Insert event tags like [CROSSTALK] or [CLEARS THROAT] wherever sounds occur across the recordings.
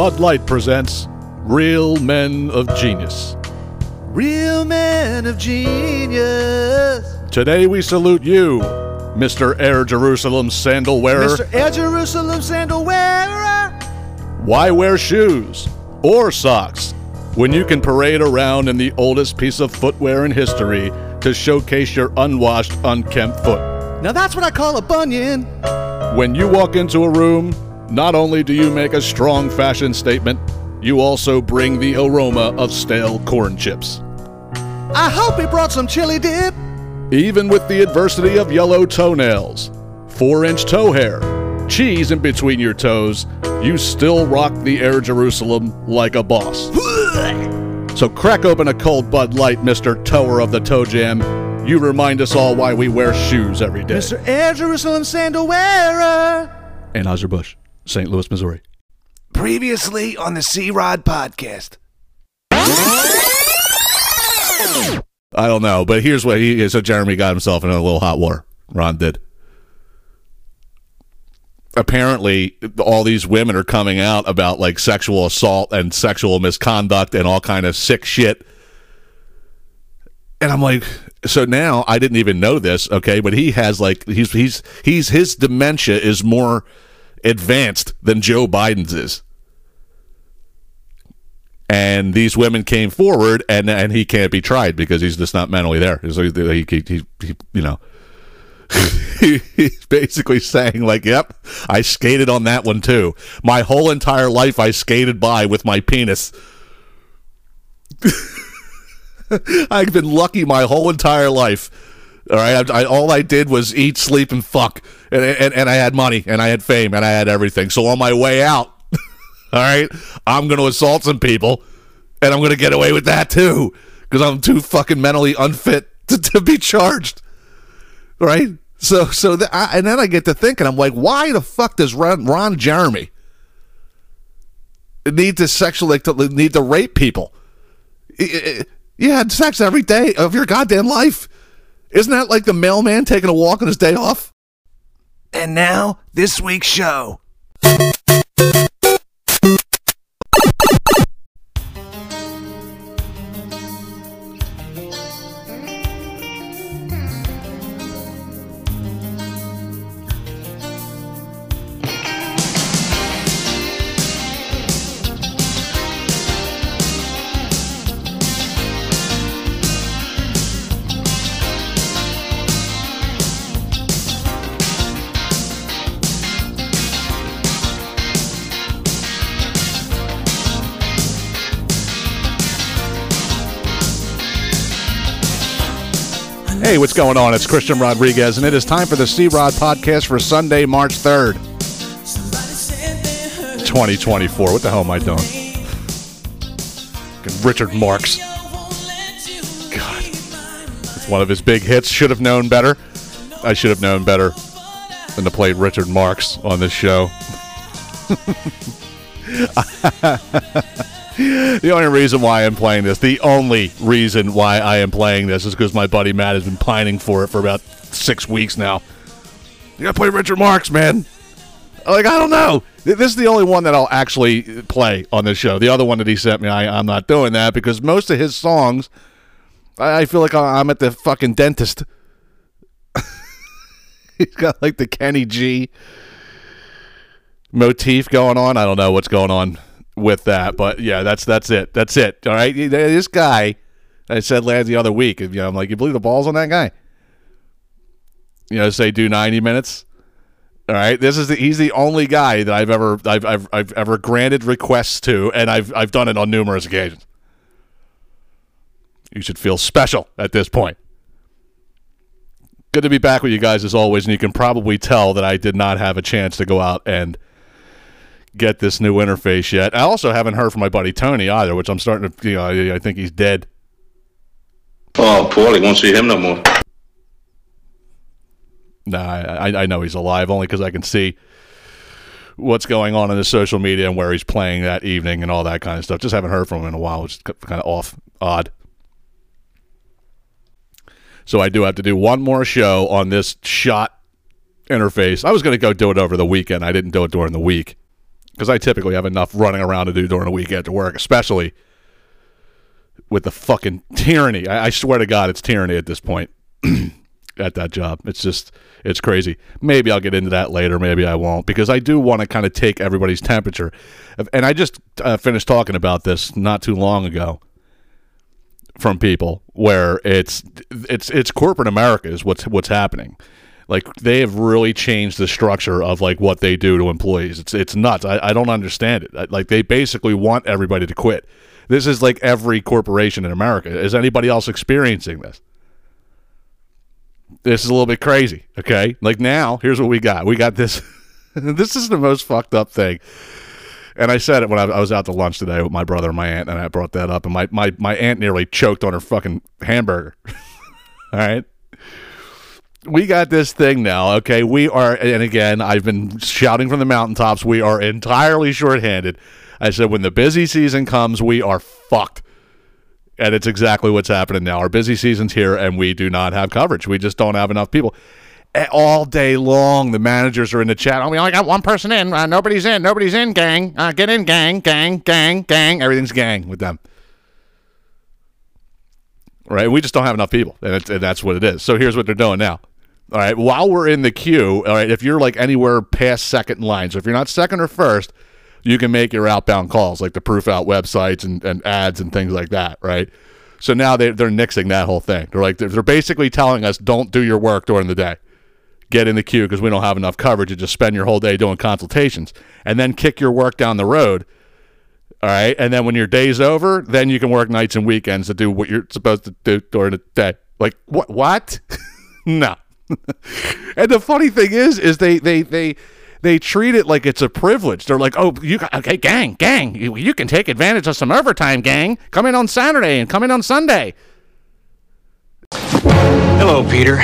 Bud Light presents Real Men of Genius. Real men of genius. Today we salute you, Mr. Air Jerusalem sandal wearer. Mr. Air Jerusalem sandal wearer. Why wear shoes or socks when you can parade around in the oldest piece of footwear in history to showcase your unwashed, unkempt foot? Now that's what I call a bunion. When you walk into a room, not only do you make a strong fashion statement, you also bring the aroma of stale corn chips. I hope he brought some chili dip. Even with the adversity of yellow toenails, four inch toe hair, cheese in between your toes, you still rock the Air Jerusalem like a boss. [LAUGHS] So crack open a cold Bud Light, Mr. Tower of the Toe Jam. You remind us all why we wear shoes every day. Mr. Air Jerusalem sandal wearer. Anheuser-Busch, St. Louis, Missouri. Previously on the C Rod podcast. I don't know, but here's what he so Jeremy got himself in a little hot water. Ron did. Apparently, all these women are coming out about like sexual assault and sexual misconduct and all kind of sick shit. And I'm like, so now I didn't even know this, okay? But he has like he's he's he's his dementia is more advanced than Joe Biden's is. And these women came forward and and he can't be tried because he's just not mentally there. So he, he, he, he you know. [LAUGHS] He's basically saying like yep i skated on that one too. My whole entire life i skated by with my penis. [LAUGHS] I've been lucky my whole entire life all right I, I, all i did was eat sleep and fuck and, and, and i had money and i had fame and i had everything so on my way out [LAUGHS] all right, I'm going to assault some people, and I'm going to get away with that too because I'm too fucking mentally unfit to, to be charged. Right? So, so, the, I, and then I get to thinking, I'm like, why the fuck does Ron, Ron Jeremy need to sexually to, need to rape people? You had sex every day of your goddamn life. Isn't that like the mailman taking a walk on his day off? And now, this week's show. What's going on? It's Christian Rodriguez, and it is time for the C Rod podcast for Sunday, March 3rd, 2024. What the hell am I doing? Richard Marx. God. It's one of his big hits. Should have known better. I should have known better than to play Richard Marx on this show. [LAUGHS] [LAUGHS] [LAUGHS] the only reason why I'm playing this, the only reason why I am playing this is because my buddy Matt has been pining for it for about six weeks now. You gotta play Richard Marx, man. Like, I don't know. This is the only one that I'll actually uh, play on this show. The other one that he sent me, I, I'm not doing that because most of his songs, I, I feel like I'm at the fucking dentist. [LAUGHS] He's got like the Kenny G motif going on. I don't know what's going on with that. But yeah, that's that's it. That's it. All right. This guy, I said last the other week. You know, I'm like, you believe the balls on that guy? You know, say do 90 minutes. All right. This is the he's the only guy that I've ever I've I've, I've ever granted requests to, and I've I've done it on numerous occasions. You should feel special at this point. Good to be back with you guys as always, and you can probably tell that I did not have a chance to go out and get this new interface yet. I also haven't heard from my buddy Tony either, which I'm starting to, you know, I, I think he's dead. Oh, Paulie won't see him no more. Nah, I, I know he's alive only because I can see what's going on in his social media and where he's playing that evening and all that kind of stuff. Just haven't heard from him in a while, which is kind of off, odd. So I do have to do one more show on this shot interface. I was going to go do it over the weekend. I didn't do it during the week because I typically have enough running around to do during the week after work, especially with the fucking tyranny. I, I swear to God, it's tyranny at this point [CLEARS THROAT] at that job. It's just, it's crazy. Maybe I'll get into that later. Maybe I won't because I do want to kind of take everybody's temperature. And I just uh, finished talking about this not too long ago from people where it's it's it's corporate America is what's what's happening. Like they have really changed the structure of like what they do to employees. It's it's nuts. I, I don't understand it. Like they basically want everybody to quit. This is like every corporation in America. Is anybody else experiencing this? This is a little bit crazy. Okay, like now here's what we got. We got this. [LAUGHS] this is the most fucked up thing. And I said it when I, I was out to lunch today with my brother and my aunt, and I brought that up, and my, my, my aunt nearly choked on her fucking hamburger. [LAUGHS] All right we got this thing now. Okay, we are, and again, I've been shouting from the mountaintops. We are entirely shorthanded. I said, when the busy season comes, we are fucked. And it's exactly what's happening now. Our busy season's here, and we do not have coverage. We just don't have enough people. All day long, the managers are in the chat. Oh, we only got one person in. Uh, nobody's in. Nobody's in, gang. Uh, get in, gang, gang, gang, gang. Everything's gang with them right? We just don't have enough people, and, and, that's what it is. So here's what they're doing now. All right, while we're in the queue, all right, if you're like anywhere past second line, so if you're not second or first, you can make your outbound calls like the proof out websites and, and ads and things like that, right? So now they, they're nixing that whole thing. They're like, they're basically telling us don't do your work during the day. Get in the queue because we don't have enough coverage to just spend your whole day doing consultations and then kick your work down the road. All right. And then when your day's over, then you can work nights and weekends to do what you're supposed to do during the day. Like, what? What? [LAUGHS] no. And the funny thing is, is they they they they treat it like it's a privilege. They're like, "Oh, you okay, gang, gang, you, you can take advantage of some overtime, gang. Come in on Saturday and come in on Sunday." Hello, Peter.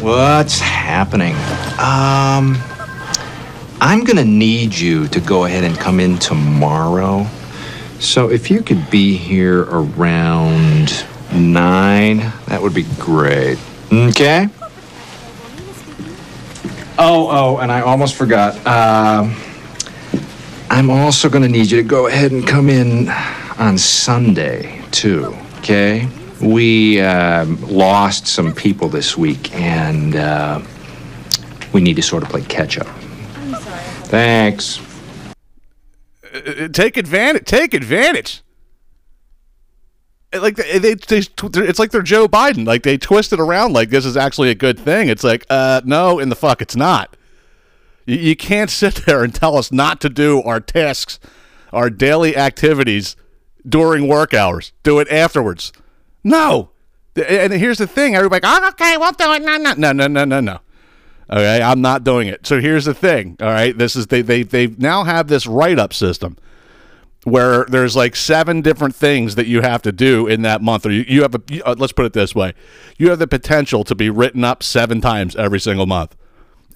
What's happening? Um, I'm gonna need you to go ahead and come in tomorrow. So if you could be here around nine, that would be great. Okay. Oh, oh, and I almost forgot. Um, I'm also going to need you to go ahead and come in on Sunday, too, okay? We uh, lost some people this week, and uh, we need to sort of play catch up. I'm sorry. Thanks. Uh, take advantage. Take advantage. Like they, they, they, it's like they're Joe Biden. Like they twist it around like this is actually a good thing. It's like, uh, no, in the fuck, it's not. You, you can't sit [LAUGHS] there and tell us not to do our tasks, our daily activities during work hours. Do it afterwards. No. And here's the thing: everybody, oh, okay, we'll do it. No, no, no, no, no, no, no. Okay, I'm not doing it. So here's the thing. All right, this is they they they now have this write up system where there's like seven different things that you have to do in that month or you, you have a uh, let's put it this way. You have the potential to be written up seven times every single month.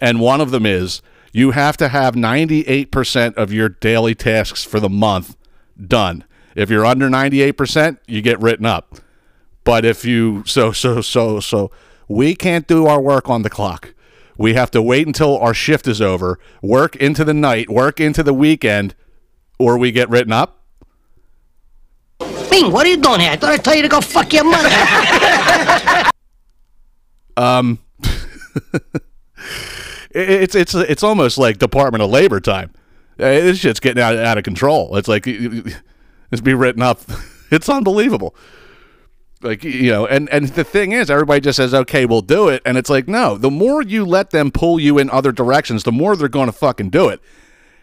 And one of them is you have to have 98% of your daily tasks for the month done. If you're under 98% you get written up. But if you so so so so we can't do our work on the clock. We have to wait until our shift is over work into the night work into the weekend or we get written up? Bing, what are you doing here? I thought I told you to go fuck your mother. [LAUGHS] um, [LAUGHS] it's it's it's almost like Department of Labor time. Uh, this shit's getting out, out of control. It's like it's be written up. [LAUGHS] It's unbelievable. Like you know, and and the thing is, everybody just says, "Okay, we'll do it," and it's like, no. The more you let them pull you in other directions, the more they're going to fucking do it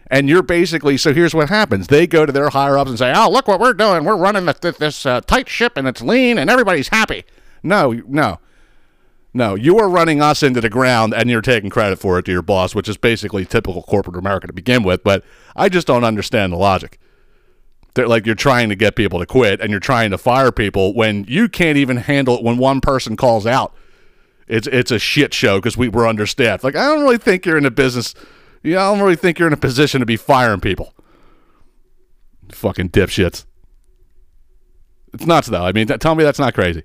and you're basically so here's what happens. They go to their higher ups and say oh look what we're doing. We're running this, this uh, tight ship and it's lean and everybody's happy. No no. No you are running us into the ground and you're taking credit for it to your boss which is basically typical corporate america to begin with but i just don't understand the logic. They're like you're trying to get people to quit and you're trying to fire people when you can't even handle it when one person calls out. It's it's a shit show because we were understaffed like i don't really think you're in a business yeah, I don't really think you're in a position to be firing people. Fucking dipshits. It's nuts, though. I mean, t- tell me that's not crazy.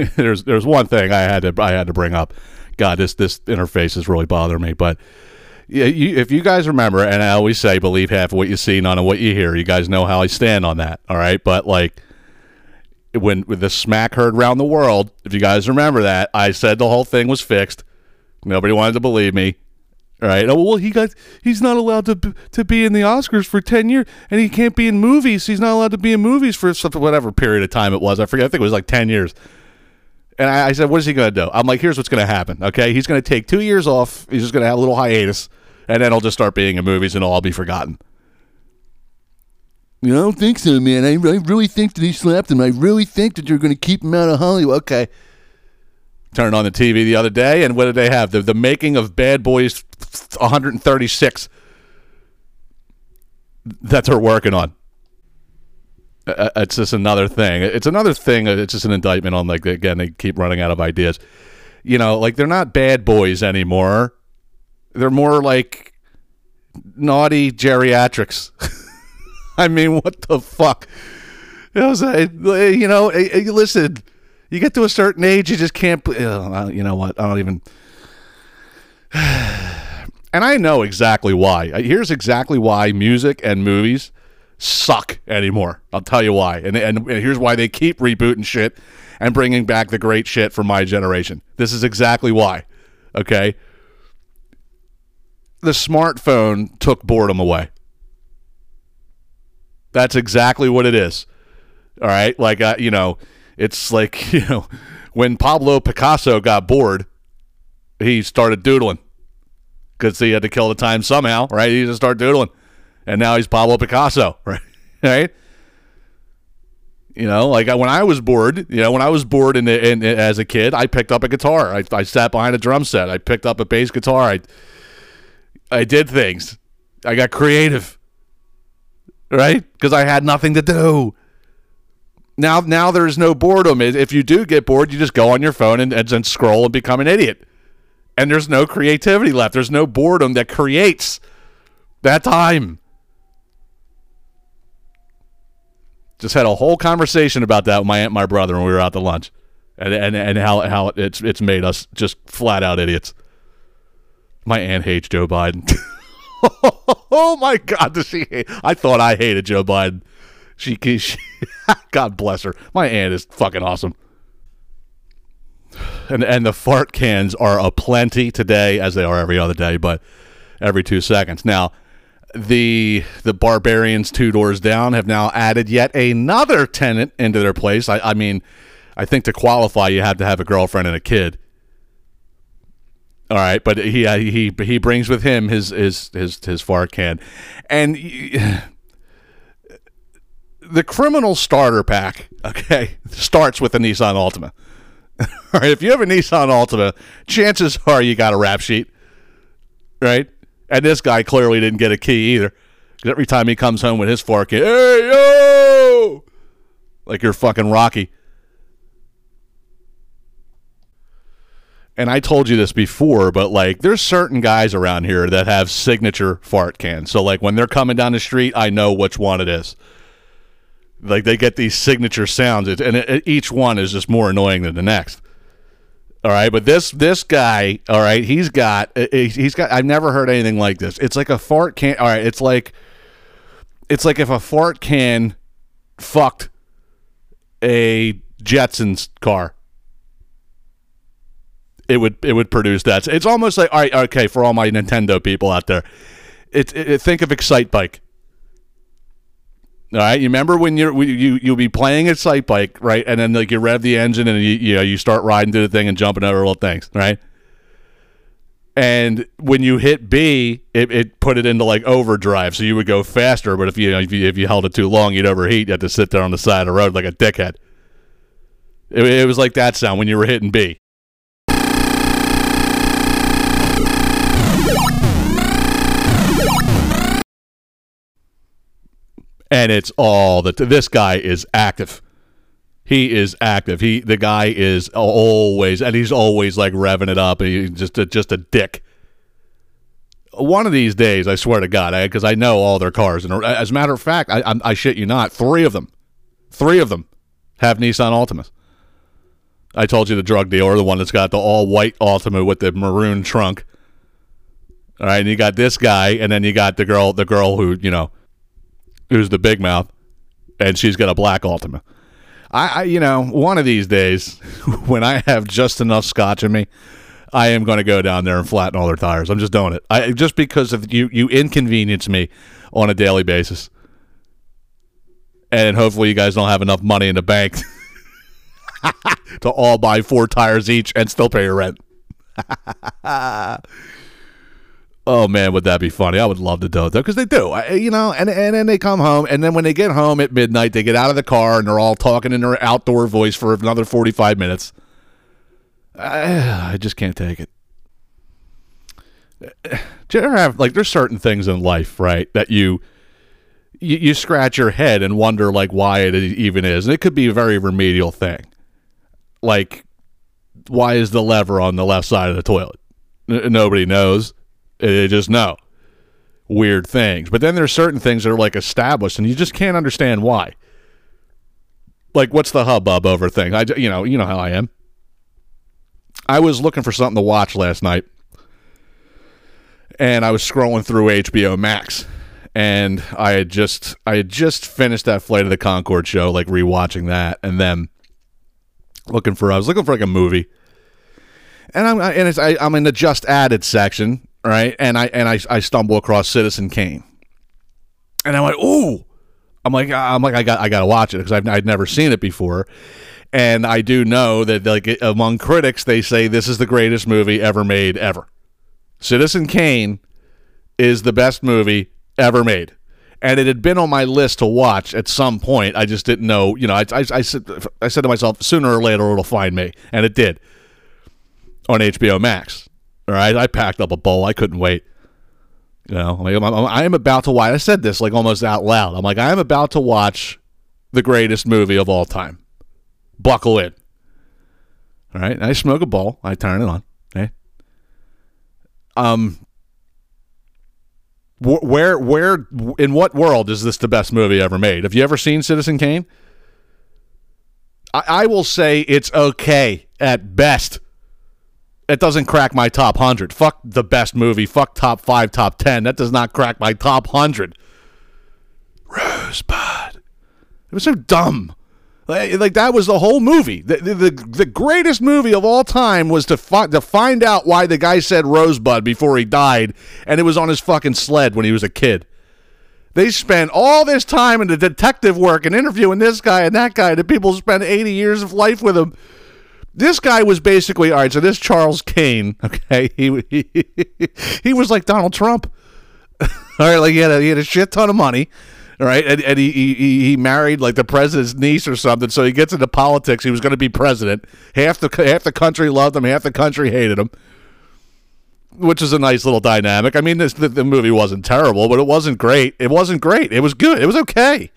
[LAUGHS] there's there's one thing I had to I had to bring up. God, this this interface is really bothering me. But yeah, you, if you guys remember, and I always say, believe half of what you see, none of what you hear. You guys know how I stand on that. All right, but like when the smack heard around the world, if you guys remember that, I said the whole thing was fixed. Nobody wanted to believe me. All right. Oh well, he got he's not allowed to to be in the Oscars for ten years, and he can't be in movies. He's not allowed to be in movies for whatever period of time it was. I forget. I think it was like ten years. And I said, what is he going to do? I'm like, here's what's going to happen. Okay, he's going to take two years off. He's just going to have a little hiatus, and then he'll just start being in movies, and it'll all be forgotten. I don't think so, man. I, I really think that he slapped him. I really think that you're going to keep him out of Hollywood. Okay. Turned on the TV the other day, and what did they have? The, the making of Bad Boys 136. That's what we're working on. Uh, it's just another thing. It's another thing. uh, It's just an indictment on, like, again, they keep running out of ideas. You know, like, they're not bad boys anymore. They're more like naughty geriatrics. [LAUGHS] I mean, what the fuck? You know, so, you know, eh, listen, you get to a certain age, you just can't. uh, You know what? I don't even. [SIGHS] And I know exactly why. Uh, Here's exactly why music and movies suck anymore. I'll tell you why. And, and, and here's why they keep rebooting shit and bringing back the great shit from my generation. This is exactly why. Okay? The smartphone took boredom away. That's exactly what it is. All right, like uh, you know, it's like [LAUGHS] you know, when Pablo Picasso got bored, he started doodling because he had to kill the time somehow, right? He just started doodling, and now he's Pablo Picasso, [LAUGHS] right? right? You know, like I- when I was bored, you know, when I was bored in, the, in, as a kid, I picked up a guitar. I, I sat behind a drum set. I picked up a bass guitar. I I did things. I got creative right? Because I had nothing to do. Now, now there's no boredom. If you do get bored, you just go on your phone and, and, and scroll and become an idiot. And there's no creativity left. There's no boredom that creates that time. Just had a whole conversation about that with my aunt, and my brother, when we were out to lunch, and and and how how it's it's made us just flat out idiots. My aunt hates Joe Biden. [LAUGHS] oh my God, does she hate? I thought I hated Joe Biden. She, she [LAUGHS] God bless her. My aunt is fucking awesome. And and the fart cans are aplenty today, as they are every other day, but every two seconds. Now, the the barbarians two doors down have now added yet another tenant into their place. I, I mean, I think to qualify, you have to have a girlfriend and a kid. All right, but he uh, he he brings with him his his his his fart can, and y- [SIGHS] the criminal starter pack. Okay, starts with a Nissan Altima. [LAUGHS] All right, if you have a Nissan Altima, chances are you got a rap sheet, right? And this guy clearly didn't get a key either. 'Cause every time he comes home with his can, hey yo, like you're fucking Rocky. And I told you this before, but like there's certain guys around here that have signature fart cans. So like when they're coming down the street, I know which one it is. Like they get these signature sounds, it, and it, each one is just more annoying than the next. All right, but this this guy, all right, he's got uh, he's got. I've never heard anything like this. It's like a fart can. All right, it's like it's like if a fart can fucked a Jetsons car it would it would produce that. It's almost like all right, okay, for all my Nintendo people out there, it, it think of Excite Bike. All right, you remember when you're you you'll be playing Excite Bike, right? And then like you rev the engine and you you know you start riding through the thing and jumping over little things, right? And when you hit B, it, it put it into like overdrive, so you would go faster. But if you, if you if you held it too long, you'd overheat. You had to sit there on the side of the road like a dickhead. It, it was like that sound when you were hitting B. and it's all that this guy is active. He is active. He the guy is always and he's always like revving it up. He's just a, just a dick. one of these days, I swear to God, because I, know all their cars, and uh, as a matter of fact, I, I, I shit you not, three of them, three of them have Nissan Altimas. I told you the drug dealer, the one that's got the all white Altima with the maroon trunk. All right, and you got this guy, and then you got the girl, the girl who you know, who's the big mouth, and she's got a black Altima. I, I you know, one of these days, [LAUGHS] when I have just enough scotch in me, I am going to go down there and flatten all their tires. I'm just doing it. I just because of you, you inconvenience me on a daily basis, and hopefully you guys don't have enough money in the bank [LAUGHS] to all buy four tires each and still pay your rent. [LAUGHS] oh man, would that be funny? I would love to do though, because they do, I, you know. And and then they come home, and then when they get home at midnight, they get out of the car and they're all talking in their outdoor voice for another forty five minutes. I, I just can't take it. Do you ever have like there's certain things in life, right, that you you, you scratch your head and wonder like why it even is, and it could be a very remedial thing, like why is the lever on the left side of the toilet? N- nobody knows. They just know weird things. But then there's certain things that are like established, and you just can't understand why. Like, what's the hubbub over thing? I, you know, you know how I am. I was looking for something to watch last night, and I was scrolling through HBO Max, and I had just I had just finished that Flight of the Conchords show, like rewatching that, and then looking for I was looking for like a movie, and I'm and it's I, I'm in the just added section, right? And I and I I stumble across Citizen Kane, and I went, ooh. I'm like I'm like I got I got to watch it because I've I'd never seen it before, and I do know that like among critics they say this is the greatest movie ever made ever. Citizen Kane is the best movie ever made. And it had been on my list to watch at some point. I just didn't know, you know, I, I, I, said, I said to myself, sooner or later it'll find me. And it did on HBO Max. All right. I packed up a bowl. I couldn't wait. You know, I'm, I'm, I am about to watch. I said this like almost out loud. I'm like, I am about to watch the greatest movie of all time. Buckle in. All right. And I smoke a bowl. I turn it on. Okay. Um, where where in what world is this the best movie ever made? Have you ever seen Citizen Kane? I, I will say it's okay at best. It doesn't crack my top hundred. Fuck the best movie. Fuck top five, top ten. That does not crack my top hundred. Rosebud. It was so dumb. Like that was the whole movie. The, the, the greatest movie of all time was to fi- to find out why the guy said Rosebud before he died, and it was on his fucking sled when he was a kid. They spent all this time in the detective work and interviewing this guy and that guy. The people spent 80 years of life with him. This guy was basically all right. So this Charles Kane, [LAUGHS] okay, he he, he was like Donald Trump. [LAUGHS] all right, like he had a, he had a shit ton of money right? And, and he, he he married like the president's niece or something. So he gets into politics. He was going to be president. Half the half the country loved him. Half the country hated him. Which is a nice little dynamic. I mean, this the, the movie wasn't terrible, but it wasn't great. It wasn't great. It was good. It was okay.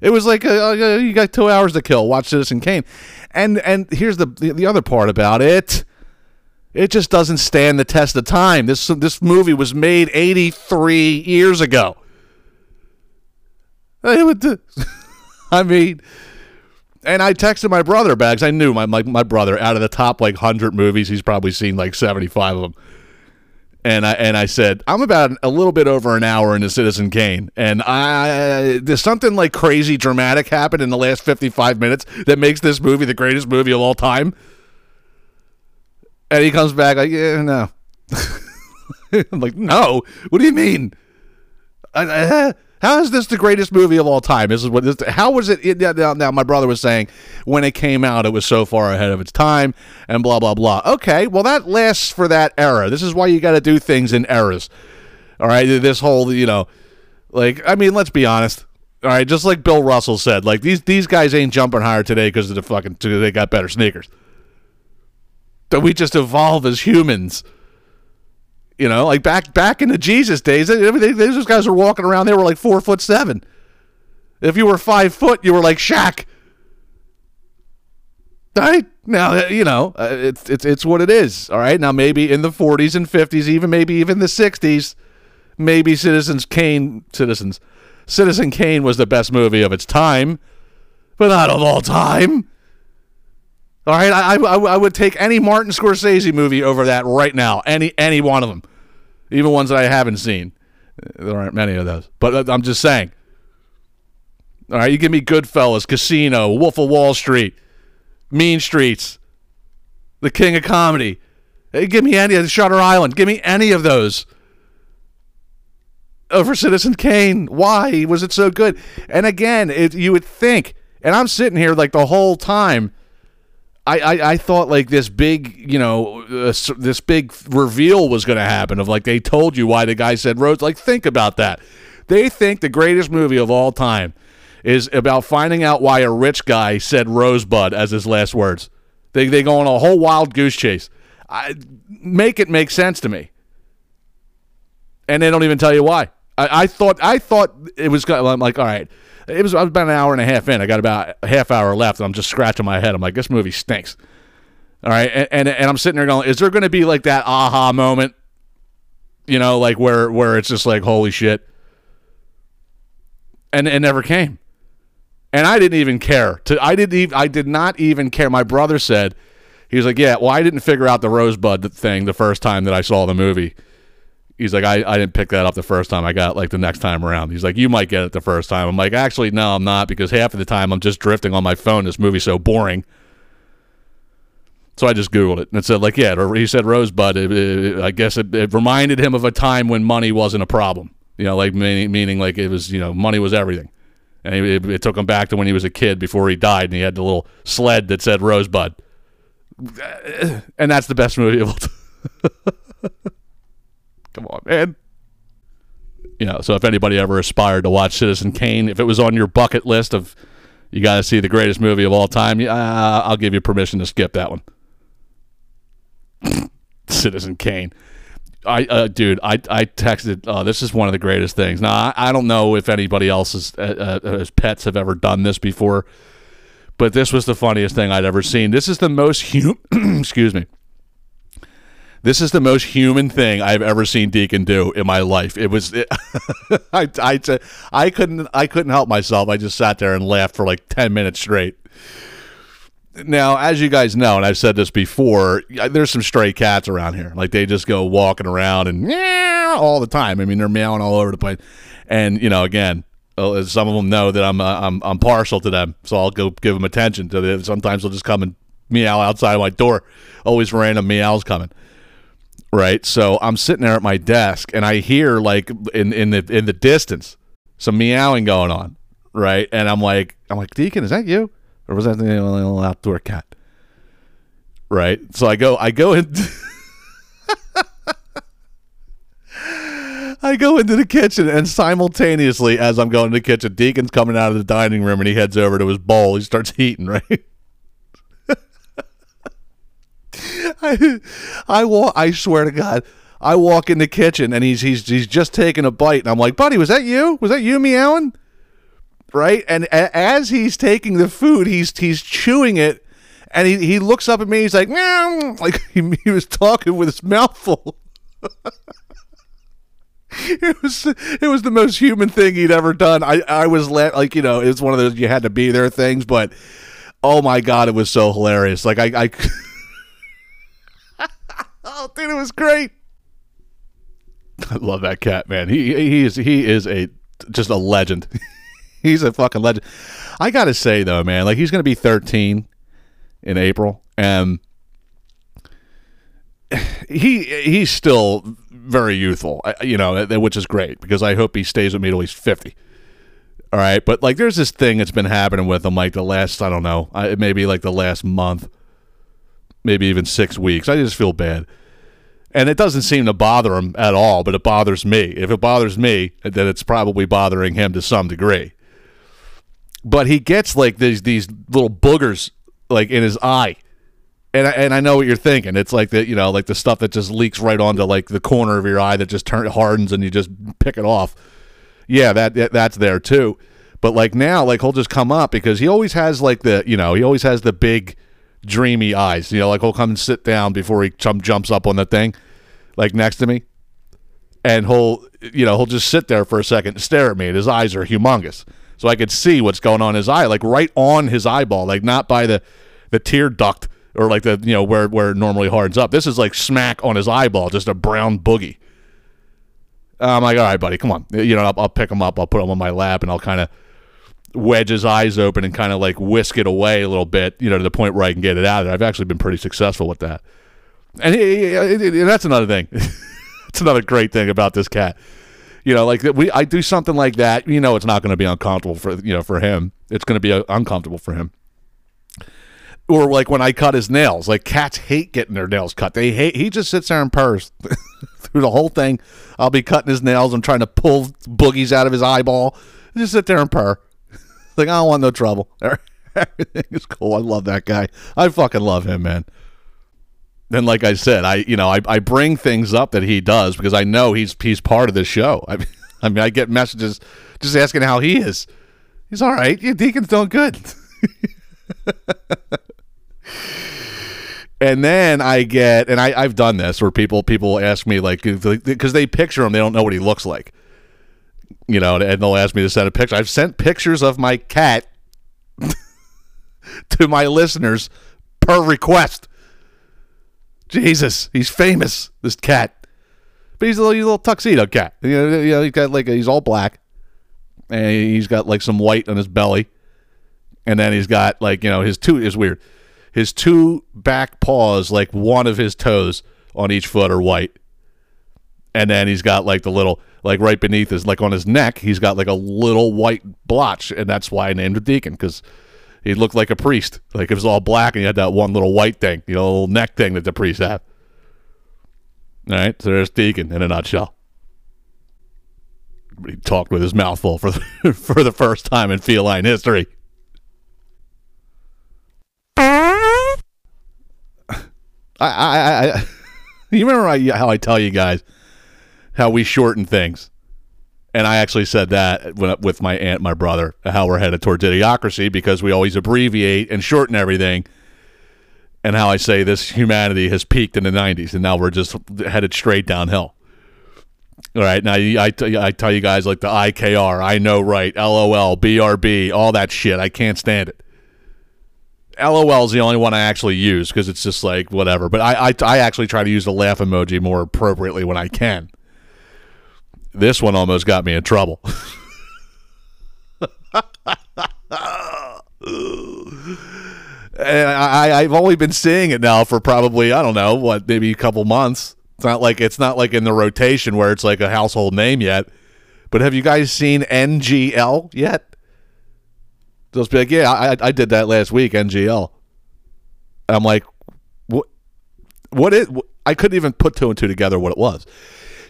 It was like uh, uh you got two hours to kill. Watch Citizen Kane, and and here's the the other part about it. It just doesn't stand the test of time. This this movie was made 83 years ago. [LAUGHS] I mean, and I texted my brother back. I knew my, my my brother out of the top like hundred movies, he's probably seen like seventy five of them. And I and I said I'm about a little bit over an hour into Citizen Kane, and I there's something like crazy dramatic happened in the last 55 minutes that makes this movie the greatest movie of all time. And he comes back like, yeah, no. [LAUGHS] I'm like, no. What do you mean? I, I, how is this the greatest movie of all time? This is what. This, how was it? Now, now, my brother was saying when it came out, it was so far ahead of its time, and blah blah blah. Okay, well that lasts for that era. This is why you got to do things in eras. All right, this whole you know, like I mean, let's be honest. All right, just like Bill Russell said, like these these guys ain't jumping higher today because of the fucking they got better sneakers. That we just evolve as humans. You know, like back back in the Jesus days, they, those guys were walking around. They were like four foot seven. If you were five foot, you were like Shaq. Right now, uh, you know it's it's it's what it is. All right. Now maybe in the 40s and 50s, even maybe even the 60s, maybe Citizens Kane, Citizens, Citizen Kane was the best movie of its time, but not of all time. All right, I, I, I would take any Martin Scorsese movie over that right now. Any any one of them, even ones that I haven't seen. There aren't many of those, but I'm just saying. All right, you give me Goodfellas, Casino, Wolf of Wall Street, Mean Streets, The King of Comedy. Hey, give me any of Shutter Island. Give me any of those oh, over Citizen Kane. Why was it so good? And again, it, you would think, and I'm sitting here like the whole time. I, I, I thought like this big, you know, uh, this big reveal was going to happen of like they told you why the guy said Rose. Like, think about that. They think the greatest movie of all time is about finding out why a rich guy said Rosebud as his last words. They, they go on a whole wild goose chase. I, make it make sense to me and they don't even tell you why. I, I thought I thought it was. I'm like, all right, it was. I was about an hour and a half in. I got about a half hour left. And I'm just scratching my head. I'm like, this movie stinks. All right, and and, and I'm sitting there going, is there going to be like that aha moment? You know, like where where it's just like, holy shit, and it never came. And I didn't even care. To I didn't even I did not even care. My brother said. He was like, "Yeah, well, I didn't figure out the rosebud thing the first time that I saw the movie." He's like, I, I didn't pick that up the first time. I got like the next time around. He's like, you might get it the first time. I'm like, actually, no, I'm not because half of the time I'm just drifting on my phone. This movie's so boring. So I just Googled it and it said, like, yeah, he said Rosebud. It, it- I guess it, it reminded him of a time when money wasn't a problem. You know, like meaning, meaning like it was, you know, money was everything. And it, it took him back to when he was a kid before he died and he had the little sled that said Rosebud. And that's the best movie of all time. [LAUGHS] Come on, man. You know, so if anybody ever aspired to watch Citizen Kane, if it was on your bucket list of you got to see the greatest movie of all time, uh, I'll give you permission to skip that one. [LAUGHS] Citizen Kane. I, uh, dude, I, I texted. Oh, this is one of the greatest things. Now, I, I don't know if anybody else's uh, uh, as pets have ever done this before, but this was the funniest thing I'd ever seen. This is the most hum- [CLEARS THROAT] excuse me. This is the most human thing I've ever seen Deacon do in my life. It was, it, [LAUGHS] I, I, I couldn't, I couldn't help myself. I just sat there and laughed for like ten minutes straight. Now, as you guys know, and I've said this before, there's some stray cats around here. Like they just go walking around and meow all the time. I mean, they're meowing all over the place. And you know, again, uh, some of them know that I'm, uh, I'm, I'm partial to them, so I'll go give them attention. To them. Sometimes they'll just come and meow outside my door. Always random meows coming right? So I'm sitting there at my desk and I hear like in in the in the distance some meowing going on, right? And I'm like, I'm like, Deacon, is that you, or was that the little outdoor cat? Right. So I go, I go in. [LAUGHS] I go into the kitchen and simultaneously, as I'm going to the kitchen, Deacon's coming out of the dining room and he heads over to his bowl. He starts [LAUGHS] eating, right? [LAUGHS] I, I walk. I swear to God, I walk in the kitchen and he's he's he's just taking a bite, and I'm like, buddy, was that you? Was that you meowing? Right? And a, as he's taking the food, he's he's chewing it, and he he looks up at me. He's like, meow, [LAUGHS] like he, he was talking with his mouth full. [LAUGHS] it was it was the most human thing he'd ever done. I I was la- like you know it was one of those you had to be there things, but oh my god, it was so hilarious. Like I I. Oh, dude, it was great. I love that cat, man. He he is he is a just a legend. [LAUGHS] he's a fucking legend. I gotta say though, man, like he's gonna be 13 in April, and [SIGHS] he he's still very youthful, uh, you know, uh, which is great because I hope he stays with me till he's 50. All right, but like there's this thing that's been happening with him like the last I don't know, maybe like the last month maybe even six weeks. I just feel bad. And it doesn't seem to bother him at all, but it bothers me. If it bothers me, then it's probably bothering him to some degree. But he gets like these these little boogers like in his eye. And I, and I know what you're thinking. It's like the you know like the stuff that just leaks right onto like the corner of your eye that just turn hardens and you just pick it off. Yeah, that, that that's there too. But like now, like he'll just come up because he always has like the you know he always has the big dreamy eyes. You know, like he'll come and sit down before he jump, jumps up on the thing, like next to me. and he'll you know he'll just sit there for a second and stare at me and his eyes are humongous. So i could see what's going on in his eye like right on his eyeball like not by the the tear duct or like the you know where where it normally hardens up. This is like smack on his eyeball just a brown boogie. I'm like all right buddy come on. You know i'll, I'll pick him up. I'll put him on my lap and i'll kind of wedge his eyes open and kind of like whisk it away a little bit you know to the point where i can get it out of there. I've actually been pretty successful with that. And he, he- he- that's another thing. [LAUGHS] That's another great thing about this cat. You know like we i do something like that you know it's not going to be uncomfortable for you know for him. It's going to be uh, uncomfortable for him. Or like when i cut his nails like cats hate getting their nails cut. They hate he just sits there and purrs [LAUGHS] through the whole thing. I'll be cutting his nails i'm trying to pull boogies out of his eyeball. Just sit there and purr like i don't want no trouble [LAUGHS] everything is cool i love that guy i fucking love him man then like I said, I you know I, I bring things up that he does because I know he's he's part of the show. [LAUGHS] I mean, I mean I get messages just asking how he is. He's all right. Yeah, Deacon's doing good. [LAUGHS] and then I get and I I've done this where people people ask me like because they picture him they don't know what he looks like. You know, and they'll ask me to send a picture. I've sent pictures of my cat [LAUGHS] to my listeners per request. Jesus, he's famous. This cat, but he's a little, he's a little tuxedo cat. You know, you know, he's got like he's all black, and he's got like some white on his belly, and then he's got like you know his two is weird. His two back paws, like one of his toes on each foot, are white, and then he's got like the little like right beneath his like on his neck, he's got like a little white blotch, and that's why I named him Deacon because he looked like a priest. Like it was all black and he had that one little white thing, you know, little neck thing that the priests have. All right, so there's Deacon in a nutshell. He talked with his mouth full for the, [LAUGHS] for the first time in feline history. [LAUGHS] I, I, I [LAUGHS] you remember how I tell you guys how we shorten things? and I actually said that with my aunt, my brother, how we're headed towards idiocracy because we always abbreviate and shorten everything. And how I say this humanity has peaked in the 90s and now we're just headed straight downhill. All right. Now, I tell you guys like the IKR, I know right, LOL, BRB, all that shit. I can't stand it. LOL is the only one I actually use because it's just like whatever. But I, I, I actually try to use the laugh emoji more appropriately when I can this one almost got me in trouble. [LAUGHS] and I, I've only been seeing it now for probably I don't know what maybe a couple months. It's not like it's not like in the rotation where it's like a household name yet. But have you guys seen NGL yet? They'll be like, yeah, I, I did that last week, NGL. And I'm like, what? What it? I couldn't even put two and two together what it was.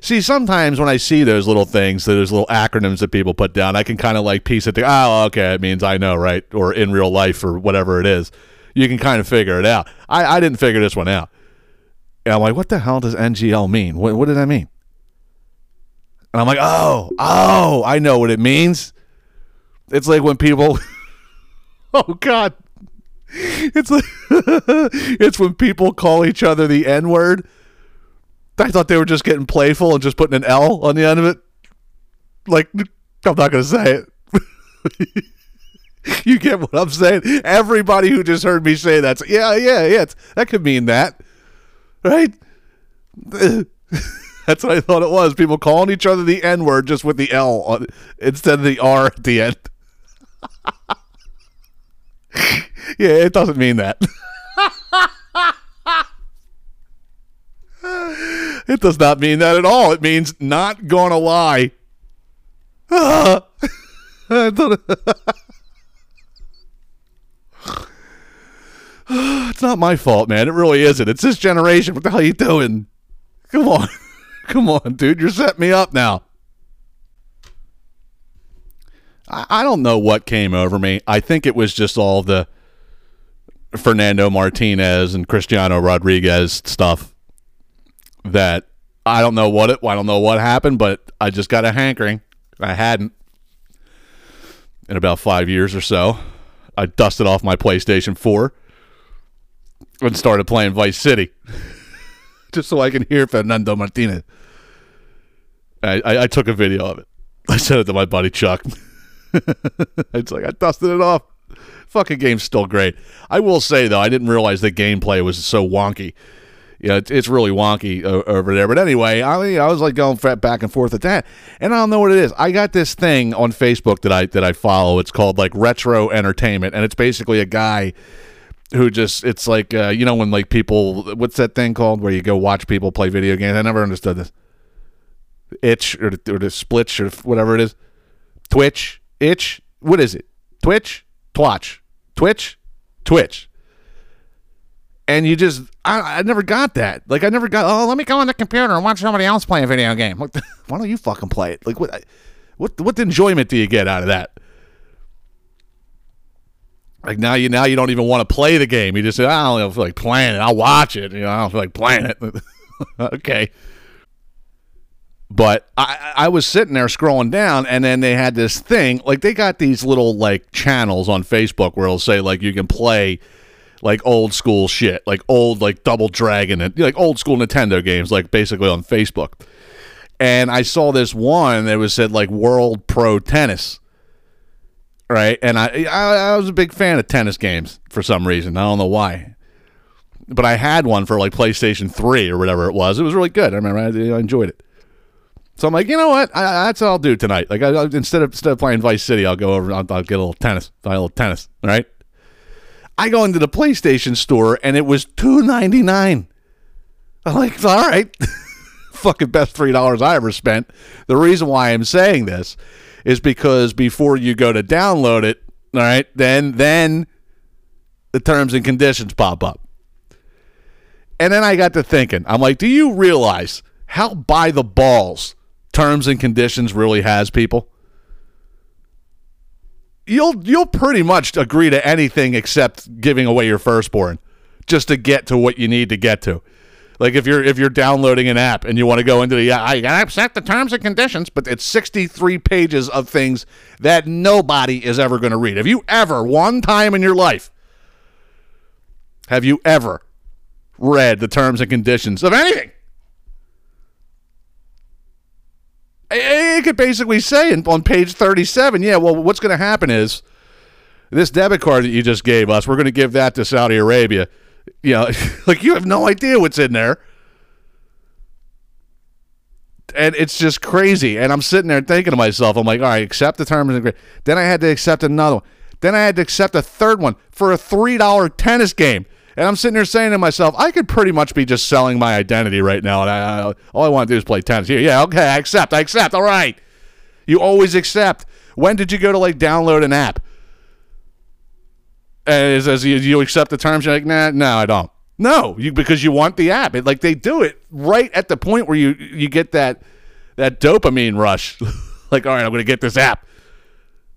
See, sometimes when I see those little things, those little acronyms that people put down, I can kind of like piece it together. Oh, ah, okay, it means I know, right? Or in real life, or whatever it is. You can kind of figure it out. I, I didn't figure this one out. And I'm like, what the hell does NGL mean? What, what did that mean? And I'm like, oh, oh, I know what it means. It's like when people, [LAUGHS] oh God, it's like [LAUGHS] it's when people call each other the N word. I thought they were just getting playful and just putting an L on the end of it. Like, I'm not going to say it. [LAUGHS] you get what I'm saying? Everybody who just heard me say that, yeah, yeah, yeah, that could mean that, right? [LAUGHS] That's what I thought it was. People calling each other the N word just with the L on, instead of the R at the end. [LAUGHS] yeah, it doesn't mean that. It does not mean that at all. It means not gonna lie. Ah. [LAUGHS] [SIGHS] It's not my fault, man. It really isn't. It's this generation. What the hell are you doing? Come on. [LAUGHS] Come on, dude. You're setting me up now. I, I don't know what came over me. I think it was just all the Fernando Martinez and Cristiano Rodriguez stuff that I don't know what it I don't know what happened, but I just got a hankering. I hadn't in about five years or so. I dusted off my PlayStation 4 and started playing Vice City [LAUGHS] just so I can hear Fernando Martinez. I, I, I took a video of it. I sent it to my buddy Chuck. [LAUGHS] it's like I dusted it off. Fucking game's still great. I will say though, I didn't realize the gameplay was so wonky. Yeah, it's, it's really wonky over there. But anyway, I, I was like going back and forth at that, and I don't know what it is. I got this thing on Facebook that I that I follow. It's called like Retro Entertainment, and it's basically a guy who just it's like uh, you know when like people what's that thing called where you go watch people play video games. I never understood this. Itch or the, or the splitch or whatever it is. Twitch, itch. What is it? Twitch, twatch, Twitch, Twitch. And you just, I, I never got that. Like, I never got, oh, let me go on the computer and watch somebody else play a video game. Like, [LAUGHS] why don't you fucking play it? Like, what, what, what enjoyment do you get out of that? Like now you now you don't even want to play the game. You just say, I don't feel like playing it. I'll watch it. You know, I don't feel like playing it. [LAUGHS] okay. But I, I was sitting there scrolling down, and then they had this thing. Like they got these little like channels on Facebook where it'll say like you can play like old school shit, like old like Double Dragon and like old school Nintendo games, like basically on Facebook. And I saw this one that was said like World Pro Tennis, right? And I, I I was a big fan of tennis games for some reason. I don't know why, but I had one for like PlayStation Three or whatever it was. It was really good. I remember I, I enjoyed it. So I'm like, you know what? I, that's what I'll do tonight. Like, I, I- instead of instead of playing Vice City, I'll go over. I'll, I'll get a little tennis. Play a little tennis. All right. I go into the PlayStation store and it was two ninety nine. I'm like, all right, [LAUGHS] fucking best three dollars I ever spent. The reason why I'm saying this is because before you go to download it, all right, then then the terms and conditions pop up. And then I got to thinking, I'm like, do you realize how by the balls terms and conditions really has people? You'll you'll pretty much agree to anything except giving away your firstborn just to get to what you need to get to. Like if you're if you're downloading an app and you want to go into the yeah, I accept the terms and conditions, but it's 63 pages of things that nobody is ever going to read. Have you ever one time in your life have you ever read the terms and conditions of anything? It could basically say in, on page 37, yeah, well, what's going to happen is this debit card that you just gave us, we're going to give that to Saudi Arabia. You know, [LAUGHS] like you have no idea what's in there. And it's just crazy. And I'm sitting there thinking to myself, I'm like, all right, accept the terms and. Then I had to accept another one. Then I had to accept a third one for a $3 tennis game. And I'm sitting there saying to myself, I could pretty much be just selling my identity right now. And I, I, all I want to do is play tennis. Here, yeah, okay, I accept. I accept. All right. You always accept. When did you go to like download an app? It says you, you accept the terms. You're like, nah, no, I don't. No, you because you want the app. It, like they do it right at the point where you you get that that dopamine rush. [LAUGHS] like, all right, I'm gonna get this app.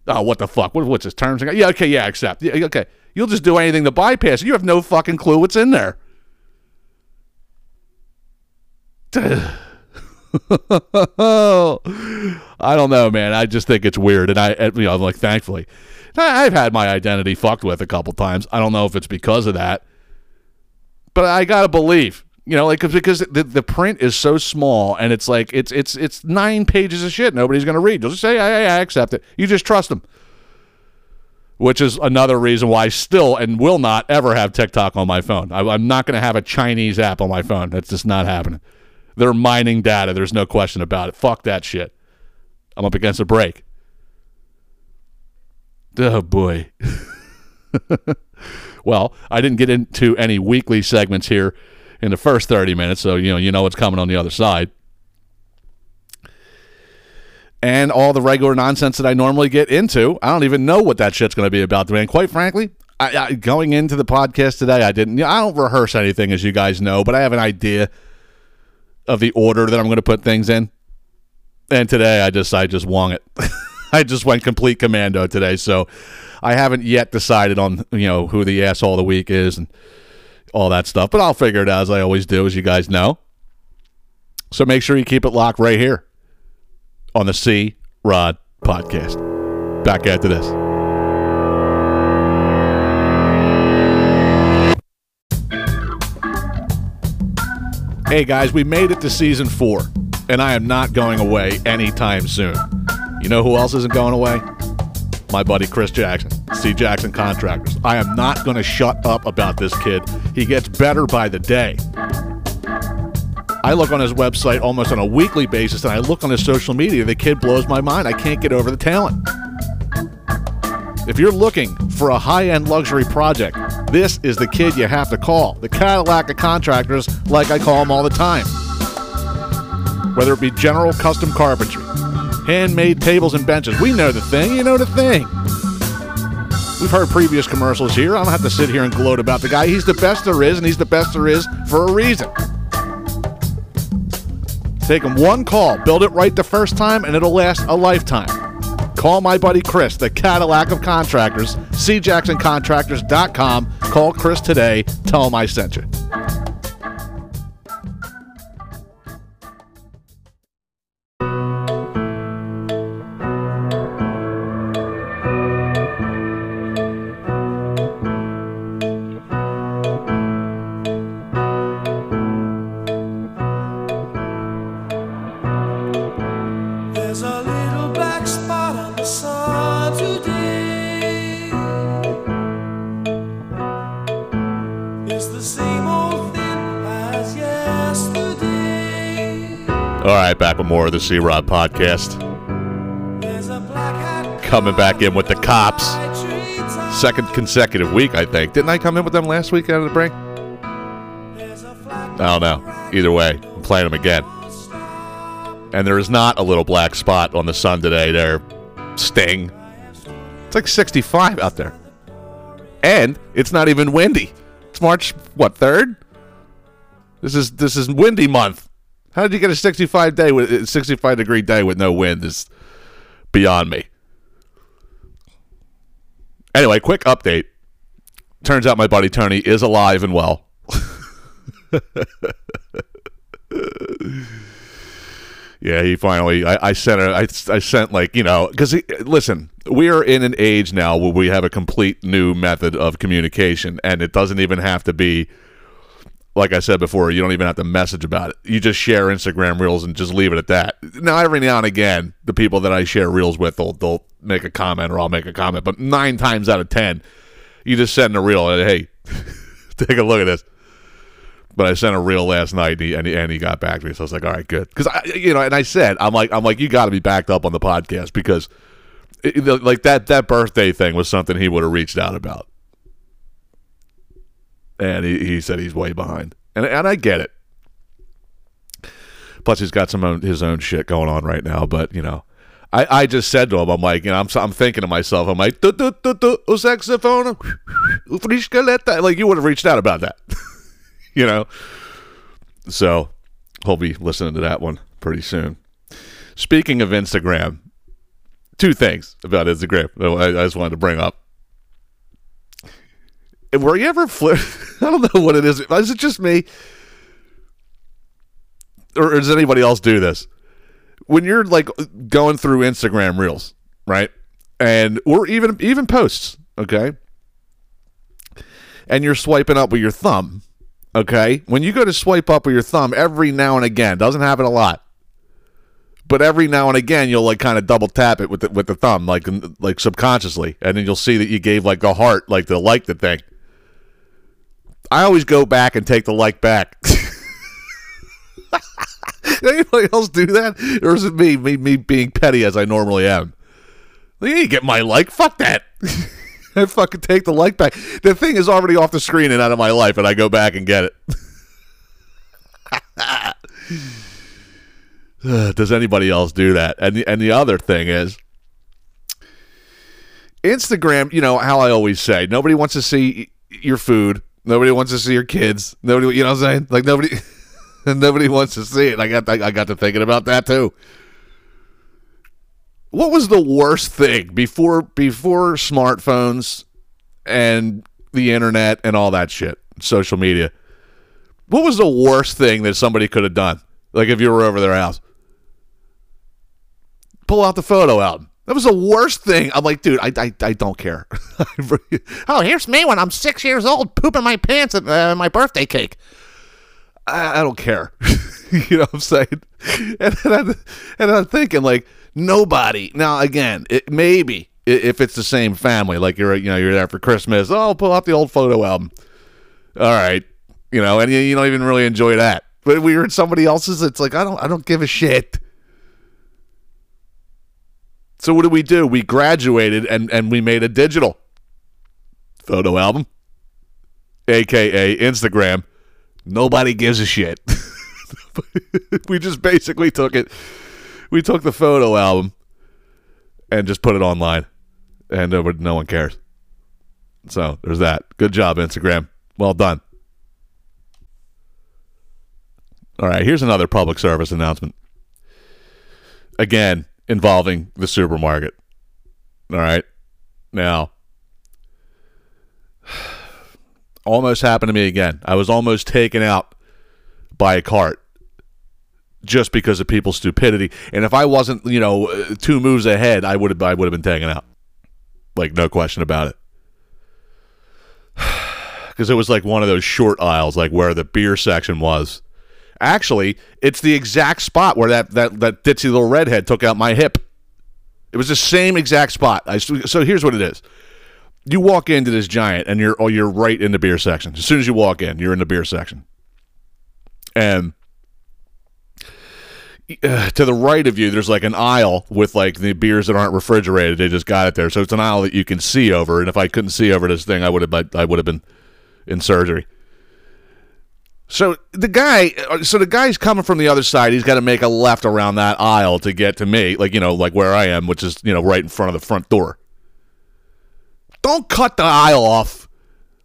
Oh, what the fuck? What, what's his terms? Yeah, okay, yeah, accept. Yeah, okay. You'll just do anything to bypass it. You have no fucking clue what's in there. [SIGHS] I don't know, man. I just think it's weird, and I, you know, like, thankfully, I've had my identity fucked with a couple times. I don't know if it's because of that, but I gotta believe, you know, like 'cause- because the the print is so small, and it's like it's it's it's nine pages of shit. Nobody's gonna read. You'll just say, I, I accept it. You just trust them. Which is another reason why I still and will not ever have TikTok on my phone. I, I'm not going to have a Chinese app on my phone. That's just not happening. They're mining data. There's no question about it. Fuck that shit. I'm up against a break. Oh boy. [LAUGHS] well, I didn't get into any weekly segments here in the first 30 minutes, so you know you know what's coming on the other side. And all the regular nonsense that I normally get into, I don't even know what that shit's going to be about. And quite frankly, I, I, going into the podcast today, I didn't. I don't rehearse anything, as you guys know, but I have an idea of the order that I'm going to put things in. And today, I just I just wung it. [LAUGHS] I just went complete commando today, so I haven't yet decided on you know who the asshole of the week is and all that stuff. But I'll figure it out as I always do, as you guys know. So make sure you keep it locked right here on the C Rod Podcast. Back after this. Hey guys, we made it to season four. And I am not going away anytime soon. You know who else isn't going away? My buddy Chris Jackson, C. Jackson Contractors. I am not going to shut up about this kid. He gets better by the day. I look on his website almost on a weekly basis, and I look on his social media. The kid blows my mind. I can't get over the talent. If you're looking for a high end luxury project, this is the kid you have to call. The Cadillac of contractors, like I call them all the time. Whether it be general custom carpentry, handmade tables and benches, we know the thing, you know the thing. We've heard previous commercials here. I don't have to sit here and gloat about the guy. He's the best there is, and he's the best there is for a reason. Take them one call, build it right the first time, and it'll last a lifetime. Call my buddy Chris, the Cadillac of Contractors, cjacksoncontractors.com. Call Chris today. Tell him I sent you. The C Rod podcast. Coming back in with the cops. Second consecutive week, I think. Didn't I come in with them last week out of the break? I don't know. Either way, I'm playing them again. And there is not a little black spot on the sun today there. Sting. It's like 65 out there. And it's not even windy. It's March what, 3rd? This is this is windy month. How did you get a 65 day with 65 degree day with no wind is beyond me. Anyway, quick update. Turns out my buddy Tony is alive and well. [LAUGHS] Yeah, he finally. I, I sent a, I, I sent like you know because listen, we are in an age now where we have a complete new method of communication, and it doesn't even have to be like I said before. You don't even have to message about it. You just share Instagram reels and just leave it at that. Now, every now and again, the people that I share reels with, they'll they'll make a comment or I'll make a comment, but nine times out of ten, you just send a reel and hey, [LAUGHS] take a look at this. But I sent a reel last night, and he, and he, and he got back to me. So I was like, "All right, good." Because I, you know, and I said, "I'm like, I'm like, you got to be backed up on the podcast because, it- like that that birthday thing was something he would have reached out about." And he, he said he's way behind, and and I get it. Plus, he's got some own, his own shit going on right now. But you know, I, I just said to him, I'm like, you know, I'm I'm thinking to myself, I'm like, "Du- du- du- du- o saxophone, o friscaletta." like you would have reached out about that [LAUGHS] you know. So he'll be listening to that one pretty soon. Speaking of Instagram, two things about Instagram I, I just wanted to bring up. Were you ever flip? [LAUGHS] I don't know what it is. Is it just me, or does anybody else do this? When you're like going through Instagram Reels, right, and or even even posts, okay, and you're swiping up with your thumb, okay? When you go to swipe up with your thumb every now and again, doesn't happen a lot. But every now and again you'll like kind of double tap it with the, with the thumb like like subconsciously and then you'll see that you gave like a heart like the like the thing. I always go back and take the like back. [LAUGHS] Anybody else do that? Or is it me, me, me being petty as I normally am? Like, you get my like. Fuck that. [LAUGHS] I fucking take the like back. The thing is already off the screen and out of my life, and I go back and get it. [LAUGHS] Does anybody else do that? And the, and the other thing is, Instagram. You know how I always say, nobody wants to see your food. Nobody wants to see your kids. Nobody, you know what I'm saying? Like nobody, [LAUGHS] nobody wants to see it. I got I got to thinking about that too. What was the worst thing before before smartphones and the internet and all that shit, social media? What was the worst thing that somebody could have done? Like if you were over their house, pull out the photo album. That was the worst thing. I'm like, dude, I, I, I don't care. [LAUGHS] Oh, here's me when I'm six years old, pooping my pants at uh, my birthday cake. I, I don't care. [LAUGHS] you know what I'm saying? And I'm, and I'm thinking like nobody. Now again, it maybe if it's the same family, like you're you know you're there for Christmas. Oh, pull out the old photo album. All right, you know, and you, you don't even really enjoy that. But we were at somebody else's. It's like I don't I don't give a shit. So what did we do? We graduated and and we made a digital photo album, aka Instagram. Nobody gives a shit. [LAUGHS] we just basically took it. We took the photo album and just put it online, and no one cares. So there's that. Good job, Instagram. Well done. All right, here's another public service announcement. Again, involving the supermarket. All right. Now, [SIGHS] almost happened to me again. I was almost taken out by a cart just because of people's stupidity. And if I wasn't, you know, uh, two moves ahead, I would have I would have been taken out. Like no question about it. [SIGHS] Cuz it was like one of those short aisles like where the beer section was. Actually, it's the exact spot where that that that ditzy little redhead took out my hip. It was the same exact spot. I, so here's what it is. You walk into this giant and you're oh, you're right in the beer section. As soon as you walk in, you're in the beer section. And uh, to the right of you, there's like an aisle with like the beers that aren't refrigerated. They just got it there, so it's an aisle that you can see over. And if I couldn't see over this thing, I would have I would have been in surgery. So the guy, uh, so the guy's coming from the other side. He's got to make a left around that aisle to get to me, like you know, like where I am, which is you know right in front of the front door. Don't cut the aisle off.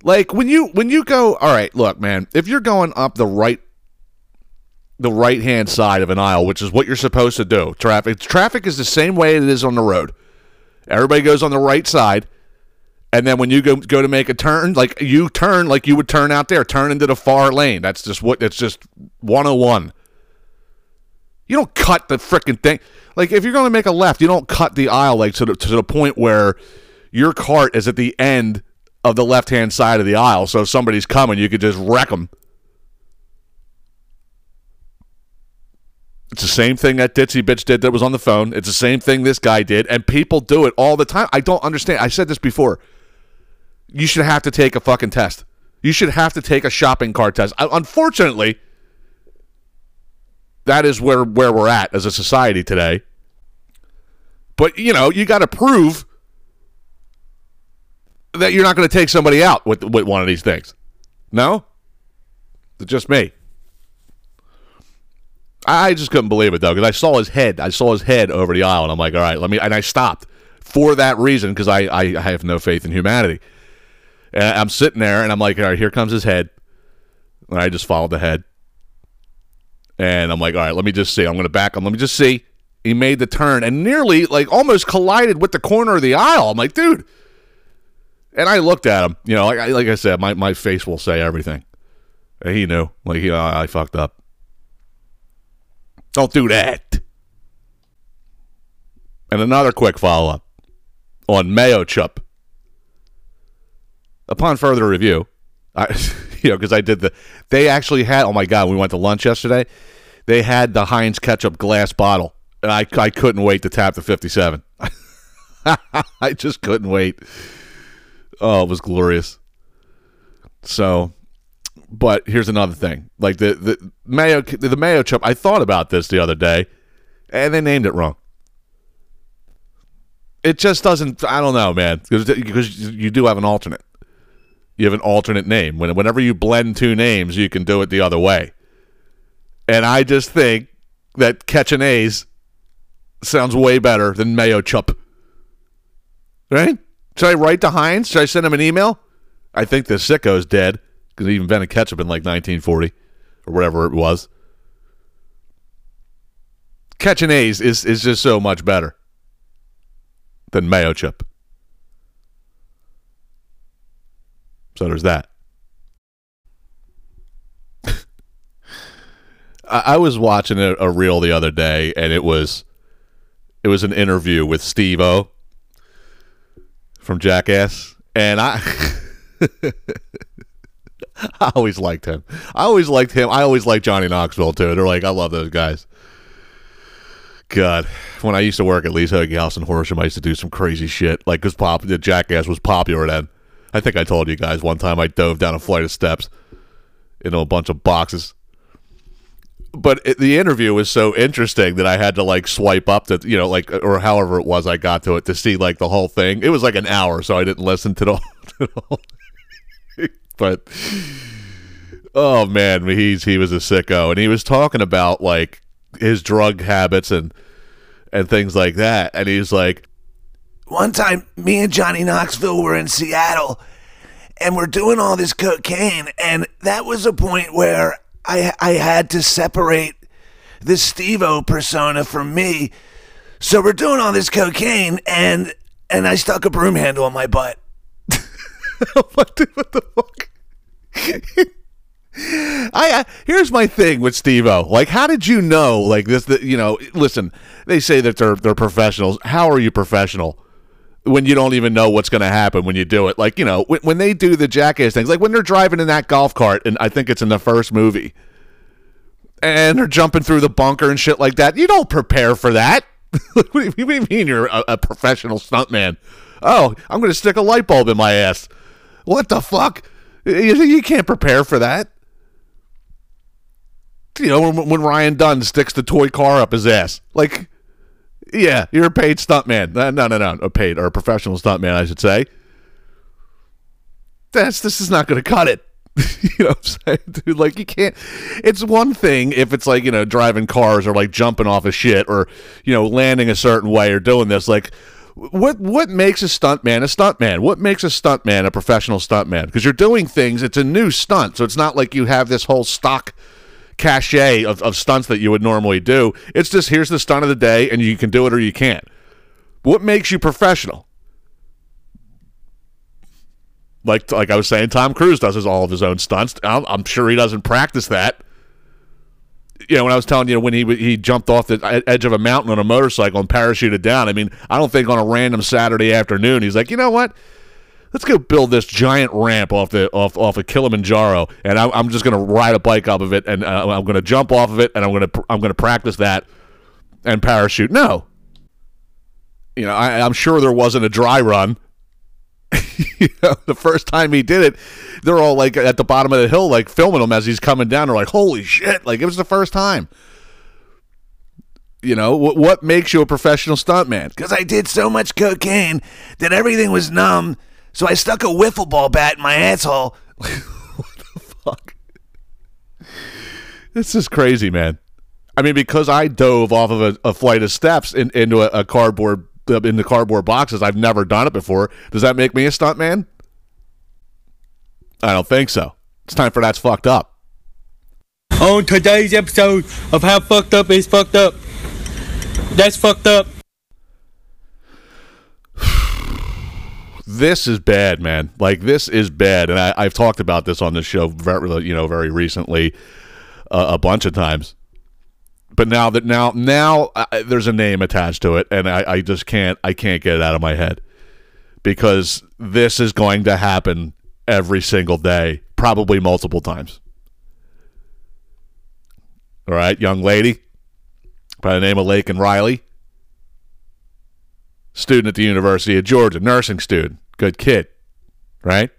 Like when you when you go, all right, look, man, if you're going up the right the right hand side of an aisle, which is what you're supposed to do. Traffic traffic is the same way it is on the road. Everybody goes on the right side, and then when you go go to make a turn, like you turn like you would turn out there, turn into the far lane. That's just what that's just 101. You don't cut the freaking thing. Like if you're going to make a left, you don't cut the aisle like to the, to the point where your cart is at the end of the left hand side of the aisle. So if somebody's coming, you could just wreck them. It's the same thing that ditzy bitch did that was on the phone. It's the same thing this guy did, and people do it all the time. I don't understand. I said this before. You should have to take a fucking test. You should have to take a shopping cart test. I, unfortunately, that is where where we're at as a society today. But you know, you got to prove that you're not going to take somebody out with with one of these things. No, it's just me. I just couldn't believe it though because I saw his head. I saw his head over the aisle, and I'm like, all right, let me. And I stopped for that reason because I, I I have no faith in humanity. And I'm sitting there, and I'm like, all right, here comes his head. And I just followed the head, and I'm like, all right, let me just see. I'm going to back him. Let me just see. He made the turn and nearly, like, almost collided with the corner of the aisle. I'm like, dude. And I looked at him. You know, like I, like I said, my, my face will say everything. And he knew. Like, I fucked up. Don't do that. And another quick follow up on Mayochup. Upon further review, I, [LAUGHS] you know, because I did the, they actually had. Oh my god, we went to lunch yesterday. They had the Heinz ketchup glass bottle, and I I couldn't wait to tap the fifty-seven. [LAUGHS] I just couldn't wait. Oh, it was glorious. So, but here's another thing: like the the mayo the mayo chip. I thought about this the other day, and they named it wrong. It just doesn't. I don't know, man, because you do have an alternate. You have an alternate name. When whenever you blend two names, you can do it the other way. And I just think that catching A's sounds way better than mayo chup. Right? Should I write to Heinz? Should I send him an email? I think the sicko's dead because he invented ketchup in like 1940 or whatever it was. Catching A's is, is just so much better than mayo chip. So there's that. [LAUGHS] I, was watching a, a reel the other day, and it was it was an interview with Steve-O from Jackass, and I [LAUGHS] I always liked him. I always liked him. I always liked Johnny Knoxville too. They're like, I love those guys. God, when I used to work at Lee's Hoagie House in Horsham, I used to do some crazy shit. Like, cause pop, the Jackass was popular then. I think I told you guys one time I dove down a flight of steps into a bunch of boxes. But it, the interview was so interesting that I had to like swipe up to, you know, like or however it was I got to it to see like the whole thing. It was like an hour, so I didn't listen to the, whole [LAUGHS] but oh man, he's he was a sicko, and he was talking about like his drug habits and and things like that, and he's like, One time, me and Johnny Knoxville were in Seattle, and we're doing all this cocaine, and that was a point where I I had to separate the Steve-O persona from me. So we're doing all this cocaine, and and I stuck a broom handle on my butt. [LAUGHS] what the, what the fuck? [LAUGHS] I, here's my thing with Steve-O. Like, how did you know? Like this, that you know? Listen, they say that they're they're professionals. How are you professional when you don't even know what's going to happen when you do it? Like, you know, when, when they do the jackass things, like when they're driving in that golf cart, and I think it's in the first movie, and they're jumping through the bunker and shit like that. You don't prepare for that. [LAUGHS] what, do you, mean you're a, a professional stuntman? Oh, I'm going to stick a light bulb in my ass. What the fuck? You, you can't prepare for that. You know, when, when Ryan Dunn sticks the toy car up his ass. Like, yeah, you're a paid stuntman. No, no, no, a paid or a professional stuntman, I should say. That's this is not going to cut it. [LAUGHS] you know what I'm saying, [LAUGHS] dude? Like you can't. It's one thing if it's like you know driving cars or like jumping off a shit or you know landing a certain way or doing this. Like, what what makes a stuntman a stuntman? What makes a stuntman a professional stuntman? Because you're doing things. It's a new stunt, so it's not like you have this whole stock cachet of, of stunts that you would normally do. It's just here's the stunt of the day, and you can do it or you can't. What makes you professional? Like like I was saying, Tom Cruise does his, all of his own stunts. I'm, I'm sure he doesn't practice that. You know, when I was telling you when he he jumped off the edge of a mountain on a motorcycle and parachuted down. I mean, I don't think on a random Saturday afternoon he's like, you know what? Let's go build this giant ramp off the off off of Kilimanjaro, and I, I'm just going to ride a bike up of it, and uh, I'm going to jump off of it, and I'm going to I'm to practice that and parachute. No, you know, I, I'm sure there wasn't a dry run. [LAUGHS] you know, the first time he did it, they're all like at the bottom of the hill, like filming him as he's coming down. They're like, "Holy shit!" Like it was the first time. You know what? What makes you a professional stuntman? Because I did so much cocaine that everything was numb, so I stuck a wiffle ball bat in my asshole. [LAUGHS] what the Fuck. This is crazy, man. I mean, because I dove off of a, a flight of steps in, into a, a cardboard uh, in the cardboard boxes. I've never done it before. Does that make me a stuntman? I don't think so. It's time for that's fucked up. On today's episode of How Fucked Up is Fucked Up. That's fucked up. This is bad, man. Like this is bad, and I, I've talked about this on the show, very, you know, very recently, uh, a bunch of times. But now that now now there's a name attached to it, and I, I just can't I can't get it out of my head because this is going to happen every single day, probably multiple times. All right, young lady by the name of Laken Riley student at the University of Georgia, nursing student, good kid, right?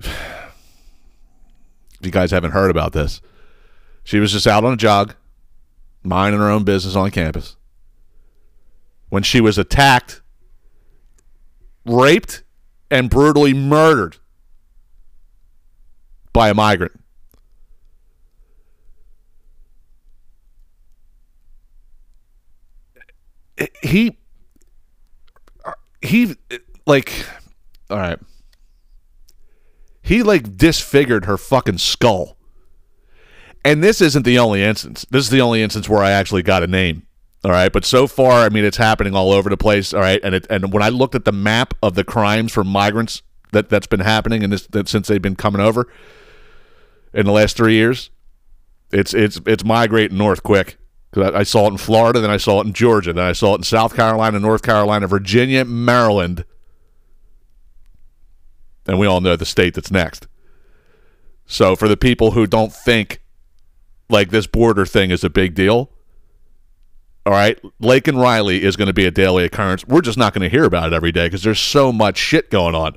If you guys haven't heard about this, she was just out on a jog, minding her own business on campus, when she was attacked, raped, and brutally murdered by a migrant. He he like all right. He like disfigured her fucking skull. And this isn't the only instance. This is the only instance where i actually got a name all right? But so far i mean it's happening all over the place all right? And it and when i looked at the map of the crimes for migrants that that's been happening and this that since they've been coming over in the last three years it's it's it's migrating north quick 'Cause I I saw it in Florida, then I saw it in Georgia, then I saw it in South Carolina, North Carolina, Virginia, Maryland, and we all know the state that's next. So for the people who don't think like this border thing is a big deal, all right, Laken Riley is going to be a daily occurrence. We're just not going to hear about it every day because there's so much shit going on.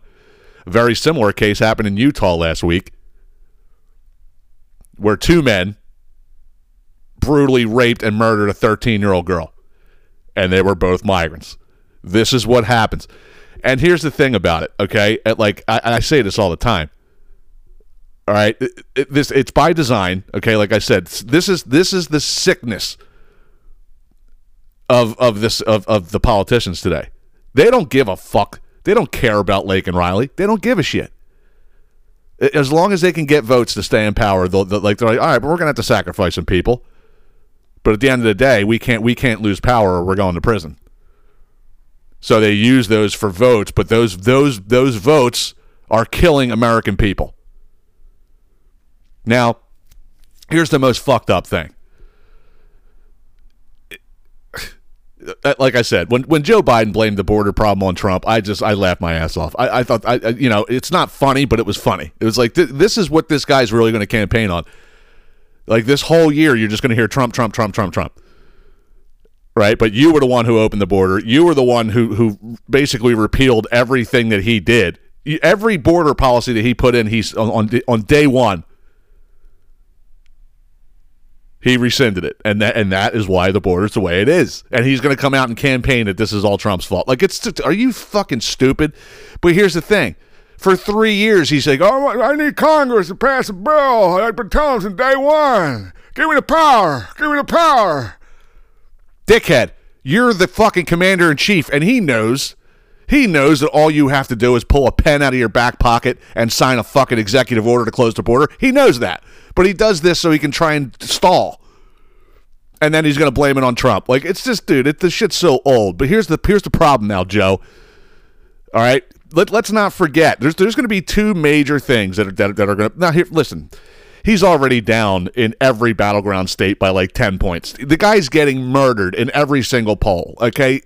A very similar case happened in Utah last week where two men brutally raped and murdered a 13 year old girl, and they were both migrants. This is what happens. And here's the thing about it, okay? At like I, I say this all the time. All right, It- it- this it's by design, okay? Like I said, this is this is the sickness of of this of of the politicians today. They don't give a fuck. They don't care about Laken Riley. They don't give a shit. As long as they can get votes to stay in power, they'll, they'll like they're like, all right, but we're gonna have to sacrifice some people. But at the end of the day, we can't we can't lose power or we're going to prison. So they use those for votes, but those those those votes are killing American people. Now, here's the most fucked up thing. Uh, Like I said, when when Joe Biden blamed the border problem on Trump, I just I laughed my ass off. I, I thought I, I you know it's not funny, but it was funny. It was like th- this is what this guy's really going to campaign on. Like this whole year, you're just going to hear Trump, Trump, Trump, Trump, Trump. Right, but you were the one who opened the border. You were the one who who basically repealed everything that he did. Every border policy that he put in, he's on on, on day one. He rescinded it, and that and that is why the border's the way it is. And he's going to come out and campaign that this is all Trump's fault. Like it's are you fucking stupid? But here's the thing: for three years, he's like, "Oh, I need Congress to pass a bill. I've been telling since day one. Give me the power. Give me the power." Dickhead, you're the fucking commander in chief, and he knows. He knows that all you have to do is pull a pen out of your back pocket and sign a fucking executive order to close the border. He knows that. But he does this so he can try and stall. And then he's going to blame it on Trump. Like it's just dude, it, shit's so old. But here's the here's the problem now, Joe. All right? Let, let's not forget. There's there's going to be two major things that are that, that are going to Now here listen. He's already down in every battleground state by like 10 points. The guy's getting murdered in every single poll, okay?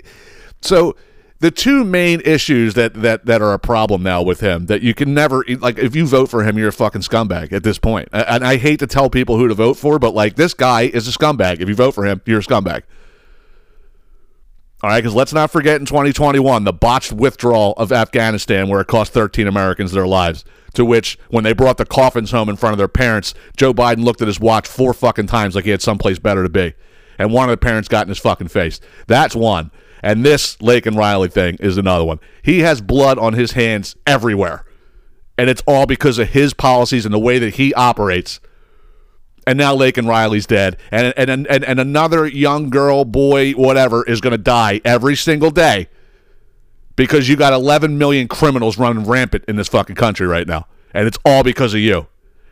So the two main issues that that that are a problem now with him that you can never like if you vote for him you're a fucking scumbag at this point and i hate to tell people who to vote for but like this guy is a scumbag if you vote for him you're a scumbag all right because let's not forget in 2021 the botched withdrawal of afghanistan where it cost 13 americans their lives to which when they brought the coffins home in front of their parents joe biden looked at his watch four fucking times like he had someplace better to be and one of the parents got in his fucking face that's one and this Laken Riley thing is another one. He has blood on his hands everywhere. And it's all because of his policies and the way that he operates. And now Laken Riley's dead. And and and, and another young girl, boy, whatever, is going to die every single day because you got 11 million criminals running rampant in this fucking country right now. And it's all because of you.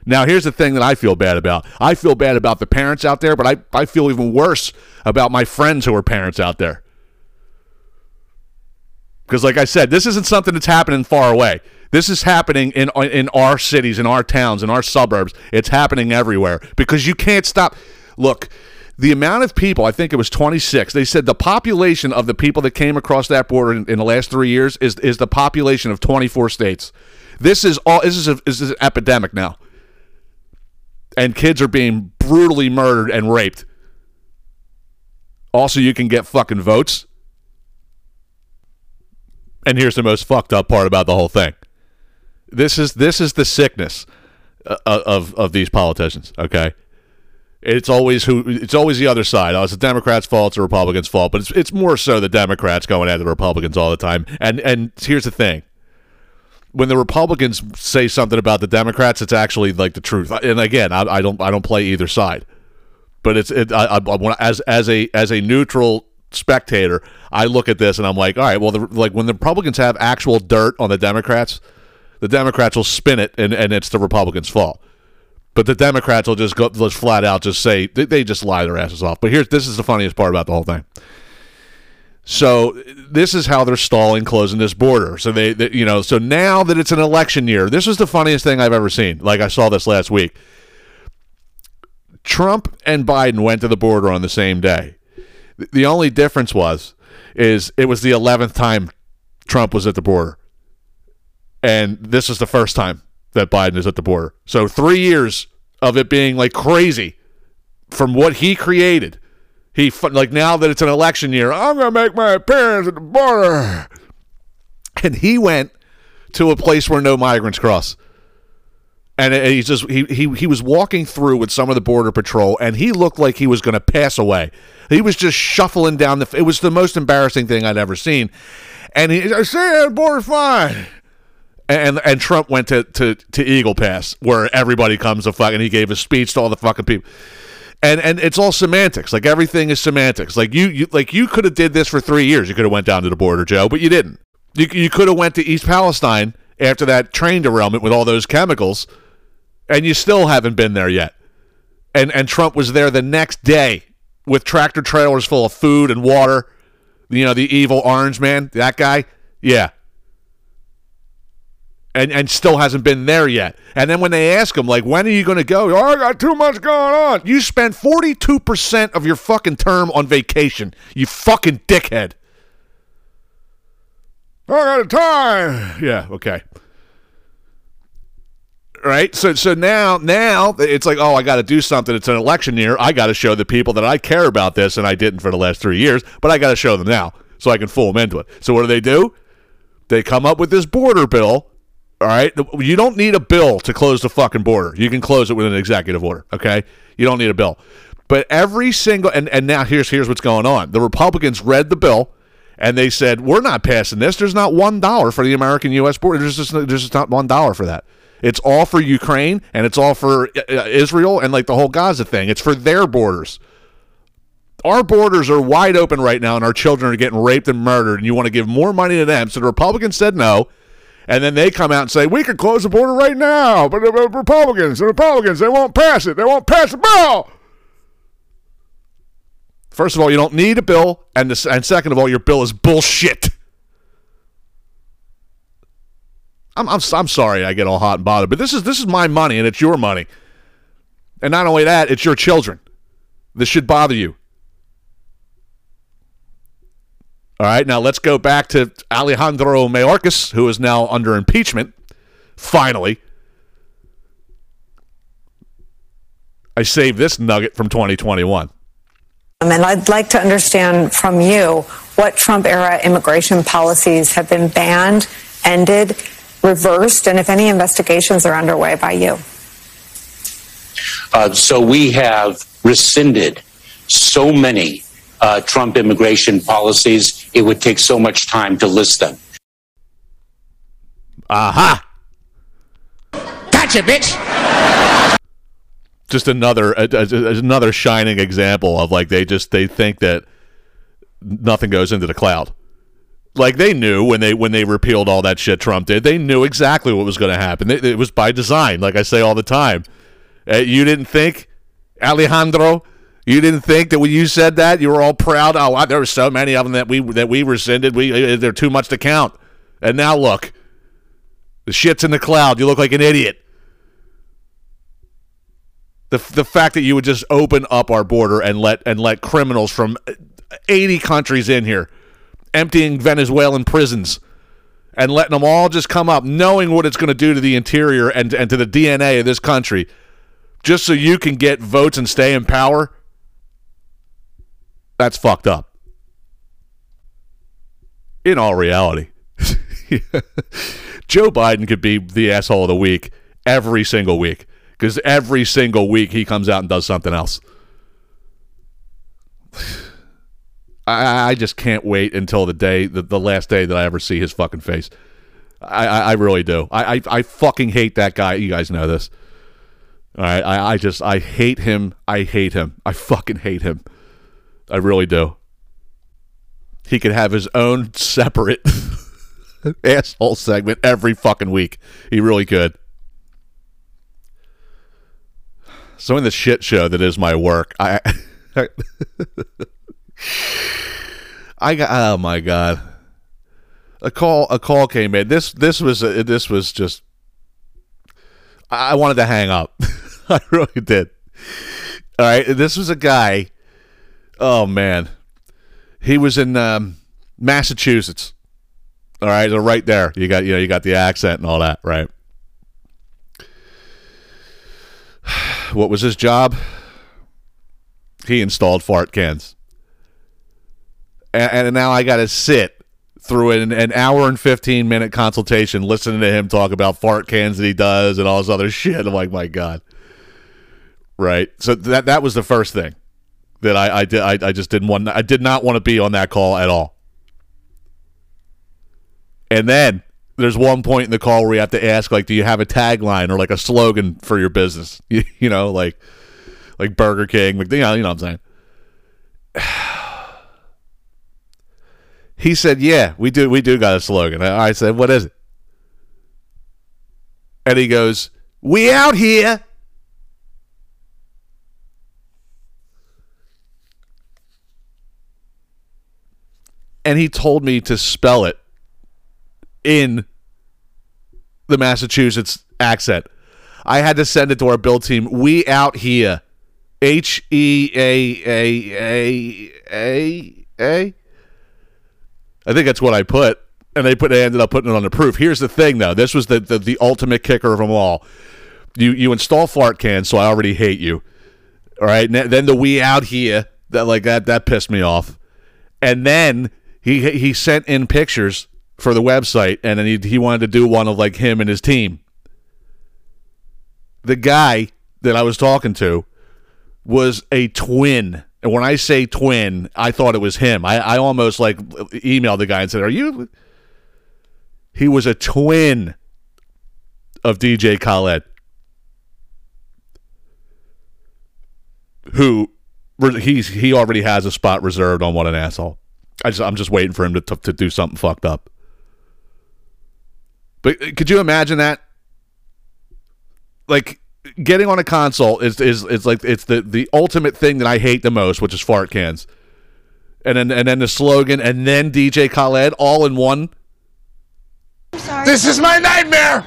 Now, here's the thing that I feel bad about. I feel bad about the parents out there, but I, I feel even worse about my friends who are parents out there. Because, like I said, this isn't something that's happening far away. This is happening in in our cities, in our towns, in our suburbs. It's happening everywhere because you can't stop. Look, the amount of people, I think it was 26, they said the population of the people that came across that border in, in the last three years is, is the population of 24 states. This is all. This is, a, this is an epidemic now. And kids are being brutally murdered and raped. Also, you can get fucking votes. And here's the most fucked up part about the whole thing. This is this is the sickness uh, of of these politicians. Okay, it's always who it's always the other side. Oh, it's the Democrats' fault, it's the Republicans' fault, but it's it's more so the Democrats going at the Republicans all the time. And and here's the thing: when the Republicans say something about the Democrats, it's actually like the truth. And again, I, I don't I don't play either side, but it's it, I, I as as a as a neutral spectator, I look at this and I'm like, all right, well, the, like when the Republicans have actual dirt on the Democrats, the Democrats will spin it and and it's the Republicans' fault. But the Democrats will just go just flat out just say they, they just lie their asses off. But here's this is the funniest part about the whole thing. So this is how they're stalling closing this border. So they, they, you know, so now that it's an election year, this is the funniest thing I've ever seen. Like I saw this last week. Trump and Biden went to the border on the same day. The- only difference was is it was the 11th time Trump was at the border. And this is the first time that Biden is at the border. So three years of it being like crazy from what he created. He like now that it's an election year, I'm gonna make my appearance at the border, and he went to a place where no migrants cross. And it- he's just he, he he was walking through with some of the border patrol, and he looked like he was going to pass away. He was just shuffling down the. It was the most embarrassing thing I'd ever seen. And he, I border's fine. And and Trump went to, to, to Eagle Pass, where everybody comes to fucking. He gave a speech to all the fucking people, and and it's all semantics. Like everything is semantics. Like you, you like you could have did this for three years. You could have went down to the border, Joe, but you didn't. You you could have went to East Palestine after that train derailment with all those chemicals, and you still haven't been there yet. And and Trump was there the next day with tractor trailers full of food and water. You know the evil orange man, that guy. Yeah, and and still hasn't been there yet. And then when they ask him, like, when are you going to go? Oh, I got too much going on. You two percent of your fucking term on vacation. You fucking dickhead. Oh, I got a time. Yeah. Okay. Right. So so now now it's like, oh, I got to do something. It's an election year. I got to show the people that I care about this, and I didn't for the last three years. But I got to show them now so I can fool them into it. So what do they do? They come up with this border bill. All right. You don't need a bill to close the fucking border. You can close it with an executive order. Okay. You don't need a bill. But every single and, and now here's here's what's going on. The Republicans read the bill and they said, We're not passing this. There's not one dollar for the American US border. There's just there's just not one dollar for that. It's all for Ukraine and it's all for uh, uh, Israel and like the whole Gaza thing. It's for their borders. Our borders are wide open right now, and our children are getting raped and murdered, and you want to give more money to them. So the Republicans said no. And then they come out and say, we could close the border right now. But the Republicans, the Republicans, they won't pass it. They won't pass the bill. First of all, you don't need a bill. And, the, and second of all, your bill is bullshit. I'm, I'm, I'm sorry I get all hot and bothered, but this is, this is my money and it's your money. And not only that, it's your children. This should bother you. All right, now let's go back to Alejandro Mayorkas, who is now under impeachment. Finally, I saved this nugget from 2021. Um, And I'd like to understand from you what Trump era immigration policies have been banned, ended, reversed, and if any investigations are underway by you. Uh, so we have rescinded so many uh, Trump immigration policies, it would take so much time to list them. Aha! Gotcha, bitch. Just another a, a- another shining example of like they just they think that nothing goes into the cloud. Like they knew when they when they repealed all that shit Trump did, they knew exactly what was going to happen. It, it was by design, like I say all the time. Uh, you didn't think, Alejandro, you didn't think that when you said that you were all proud. Oh, wow, there were so many of them that we that we rescinded. We uh, they're too much to count. And now look, the shit's in the cloud. You look like an idiot. The, the fact that you would just open up our border and let and let criminals from 80 countries in here, emptying Venezuelan prisons, and letting them all just come up, knowing what it's going to do to the interior and and to the DNA of this country, just so you can get votes and stay in power. That's fucked up. In all reality, [LAUGHS] Joe Biden could be the asshole of the week every single week because every single week he comes out and does something else. [SIGHS] I, I just can't wait until the day, the, the last day that I ever see his fucking face. I, I, I really do. I, I, I fucking hate that guy. You guys know this. All right. I, I just, I hate him. I hate him. I fucking hate him. I really do. He could have his own separate [LAUGHS] asshole segment every fucking week. He really could. So in the shit show that is my work, I [LAUGHS] I got oh my god. A call a call came in. This this was uh, this was just I I wanted to hang up. [LAUGHS] I really did. All right, this was a guy. Oh man. He was in um, Massachusetts. All right, so right there. You got you know, you got the accent and all that, right? [SIGHS] what was his job? He installed fart cans. And, and now I got to sit through an, an hour and 15 minute consultation listening to him talk about fart cans that he does and all this other [LAUGHS] shit. I'm like, my God. Right. So that that was the first thing that I, I did. I, I just didn't want. I did not want to be on that call at all. And then there's one point in the call where you have to ask, like, do you have a tagline or like a slogan for your business? [LAUGHS] You, you know, like like Burger King, like, you know, you know what I'm saying. [SIGHS] He said, "Yeah, we do. We do got a slogan." I said, "What is it?" And he goes, "We out here." And he told me to spell it in the Massachusetts accent. I had to send it to our build team. We out here. H E A A A A A. I think that's what I put, and they put. They ended up putting it on the proof. Here's the thing, though. This was the the, the ultimate kicker of them all. You you install fart cans, so I already hate you. All right. Then the we out here that like that that pissed me off, and then he he sent in pictures for the website, and then he he wanted to do one of like him and his team. The guy that I was talking to was a twin. And when I say twin, I thought it was him. I, I almost like emailed the guy and said, Are you? He was a twin of DJ Khaled, who he's he already has a spot reserved on What an Asshole. I just I'm just waiting for him to, to, to do something fucked up. But uh, could you imagine that? Like getting on a console is is is like it's the the ultimate thing that I hate the most, which is fart cans. And then and then the slogan and then DJ Khaled all in one. This is my nightmare.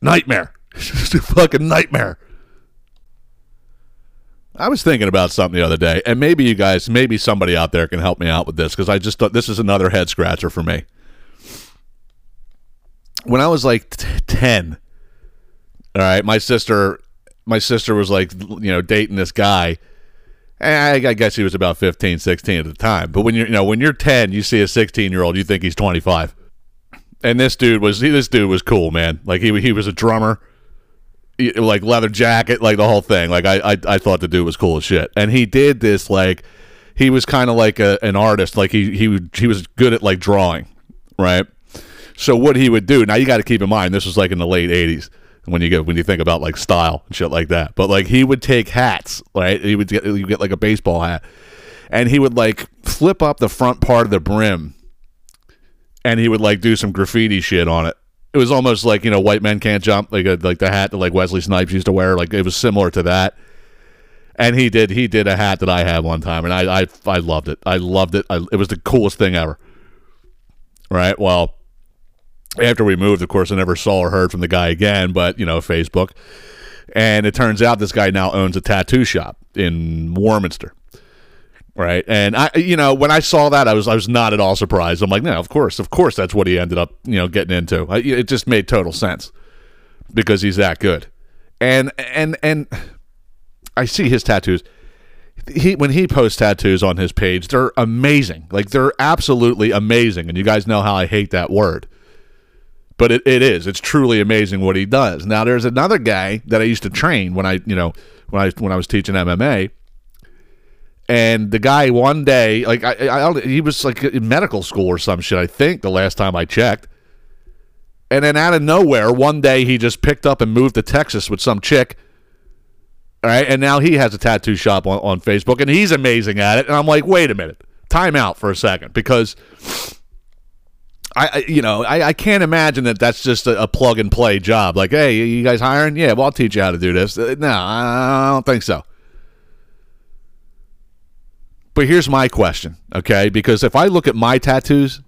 Nightmare. A [LAUGHS] fucking nightmare. I was thinking about something the other day, and maybe you guys, maybe somebody out there can help me out with this because I just thought this is another head scratcher for me. When I was like t- 10, all right, my sister, my sister was like, you know, dating this guy. And I, I guess he was about 15, 16 at the time. But when you're, you know, when you're 10, you see a 16 year old, you think he's 25. And this dude was, he, this dude was cool, man. Like he, he was a drummer, like leather jacket, like the whole thing. Like I, I, I thought the dude was cool as shit. And he did this like, he was kind of like a, an artist. Like he, he, he was good at like drawing, right? So what he would do now, you got to keep in mind this was like in the late '80s when you get when you think about like style and shit like that. But like he would take hats, right? He would get you get like a baseball hat, and he would like flip up the front part of the brim, and he would like do some graffiti shit on it. It was almost like you know white men can't jump, like a, like the hat that like Wesley Snipes used to wear. Like it was similar to that. And he did he did a hat that I had one time, and I I, I loved it. I loved it. I, it was the coolest thing ever. Right. Well, after we moved, of course, I never saw or heard from the guy again, but, you know, Facebook. And it turns out this guy now owns a tattoo shop in Warminster. Right. And I, you know, when I saw that, I was, I was not at all surprised. I'm like, no, of course, of course, that's what he ended up, you know, getting into. It just made total sense because he's that good. And, and, and I see his tattoos. He, when he posts tattoos on his page, they're amazing. Like, they're absolutely amazing. And you guys know how I hate that word but it, it is it's truly amazing what he does now there's another guy that i used to train when i you know when i when i was teaching mma and the guy one day like I, I, I he was like in medical school or some shit i think the last time i checked and then out of nowhere one day he just picked up and moved to texas with some chick all right and now he has a tattoo shop on, on facebook and he's amazing at it and i'm like wait a minute time out for a second because I, you know, I, I can't imagine that that's just a, a plug and play job. Like, hey, you guys hiring? Yeah, well, I'll teach you how to do this. Uh, No, I don't think so. But here's my question, okay? Because if I look at my tattoos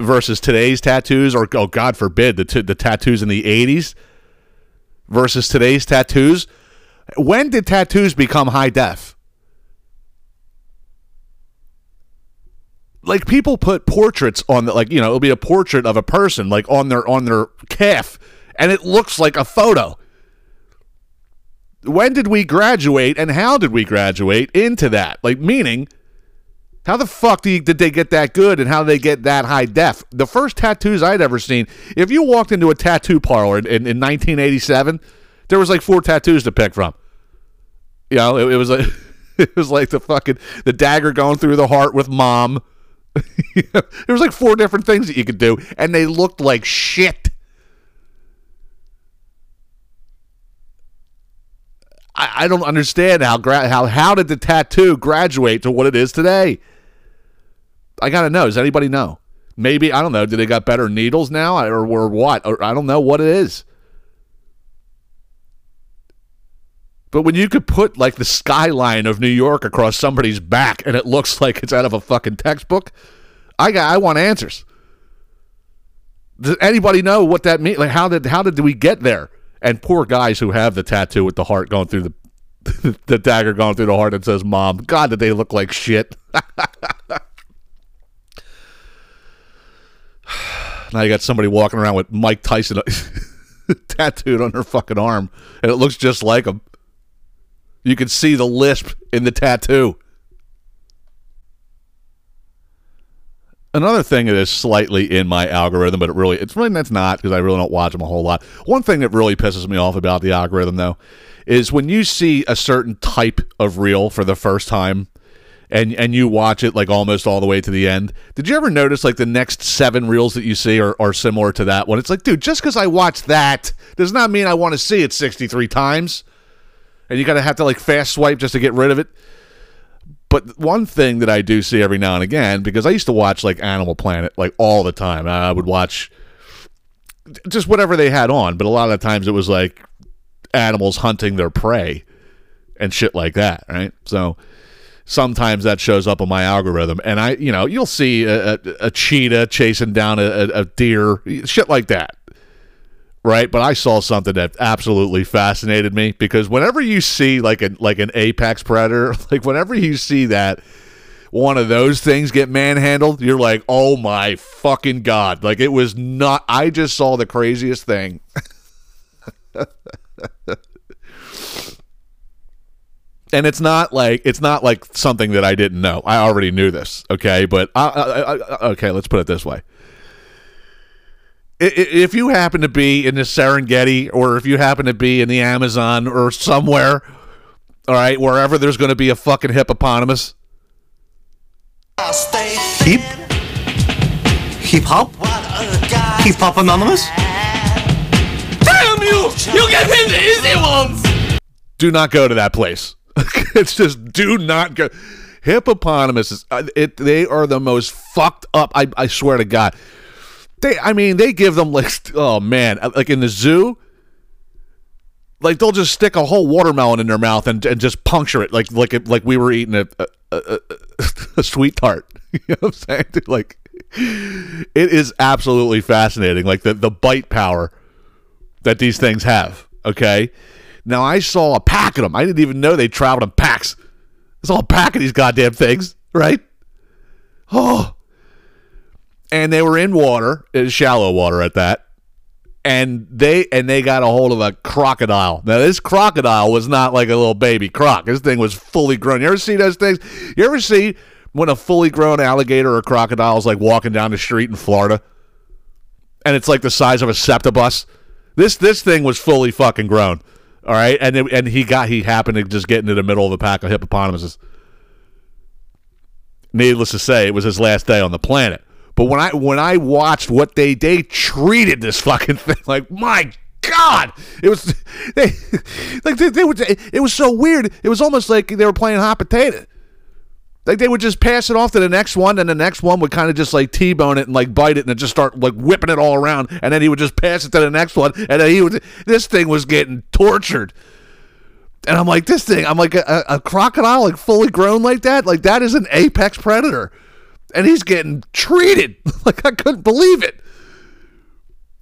versus today's tattoos, or oh, God forbid, the t- the tattoos in the '80s versus today's tattoos, when did tattoos become high def? like people put portraits on the like you know it'll be a portrait of a person like on their on their calf and it looks like a photo when did we graduate and how did we graduate into that? Like, meaning, how the fuck you, did they get that good and how did they get that high def? The first tattoos I'd ever seen, if you walked into a tattoo parlor in, in, in 1987, there was like four tattoos to pick from. You know, it, it was like [LAUGHS] it was like the fucking the dagger going through the heart with mom. [LAUGHS] there was like four different things that you could do, and they looked like shit. I, I don't understand how gra- how how did the tattoo graduate to what it is today? I gotta know. Does anybody know? Maybe I don't know. Did they got better needles now, or, or what? Or I don't know what it is. But when you could put like the skyline of New York across somebody's back and it looks like it's out of a fucking textbook, I got I want answers. Does anybody know what that means? Like how did how did we get there? And poor guys who have the tattoo with the heart going through the [LAUGHS] the dagger going through the heart and says mom. God, did they look like shit. [SIGHS] now you got somebody walking around with Mike Tyson [LAUGHS] tattooed on her fucking arm, and it looks just like him. You can see the lisp in the tattoo. Another thing that is slightly in my algorithm, but it really it's really that's not because I really don't watch them a whole lot. One thing that really pisses me off about the algorithm though is when you see a certain type of reel for the first time and and you watch it like almost all the way to the end. Did you ever notice like the next seven reels that you see are, are similar to that one? It's like, dude, just because I watched that does not mean I want to see it 63 times and you got to have to like fast swipe just to get rid of it. But one thing that I do see every now and again, because I used to watch like Animal Planet like all the time. I would watch just whatever they had on, but a lot of times it was like animals hunting their prey and shit like that, right? So sometimes that shows up on my algorithm, and I, you know, you'll see a, a, a cheetah chasing down a, a deer, shit like that right? But I saw something that absolutely fascinated me because whenever you see like a like an apex predator, [LAUGHS] like whenever you see that one of those things get manhandled, you're like, "Oh my fucking god." Like it was not I just saw the craziest thing. [LAUGHS] and it's not like it's not like something that I didn't know. I already knew this, okay? But I, I, I, okay, let's put it this way if you happen to be in the Serengeti or if you happen to be in the Amazon or somewhere, all right, wherever there's going to be a fucking hippopotamus. Hip? Hip hop? Hip hop anonymous? Damn you! You get him the easy ones! Do not go to that place. [LAUGHS] it's just do not go. Hippopotamuses, uh, it, they are the most fucked up. I, I swear to God. They, I mean, they give them like, oh man, uh, like in the zoo, like they'll just stick a whole watermelon in their mouth and, and just puncture it, like like it, like we were eating a a, a, a [LAUGHS] sweet tart. [LAUGHS] you know what I'm saying? Dude, like, it is absolutely fascinating, like the the bite power that these things have. Okay, now I saw a pack of them. I didn't even know they traveled in packs. It's all a pack of these goddamn things, right? Oh, and they were in water, uh, shallow water at that. And they and they got a hold of a crocodile. Now this crocodile was not like a little baby croc. This thing was fully grown. You ever see those things? You ever see when a fully grown alligator or crocodile is like walking down the street in Florida, and it's like the size of a SEPTA bus? This this thing was fully fucking grown. All right, and it, and he got he happened to just get into the middle of a pack of hippopotamuses. Needless to say, it was his last day on the planet. But when I when I watched what they they treated this fucking thing [LAUGHS] like my God, it was [LAUGHS] they like they, they would it was so weird. It was almost like they were playing hot potato. Like they would just pass it off to the next one, and the next one would kind of just like t-bone it and like bite it, and just start like whipping it all around, and then he would just pass it to the next one, and then he would. This thing was getting tortured, and I'm like, this thing, I'm like a, a crocodile, like fully grown like that, like that is an apex predator and he's getting treated [LAUGHS] like I couldn't believe it.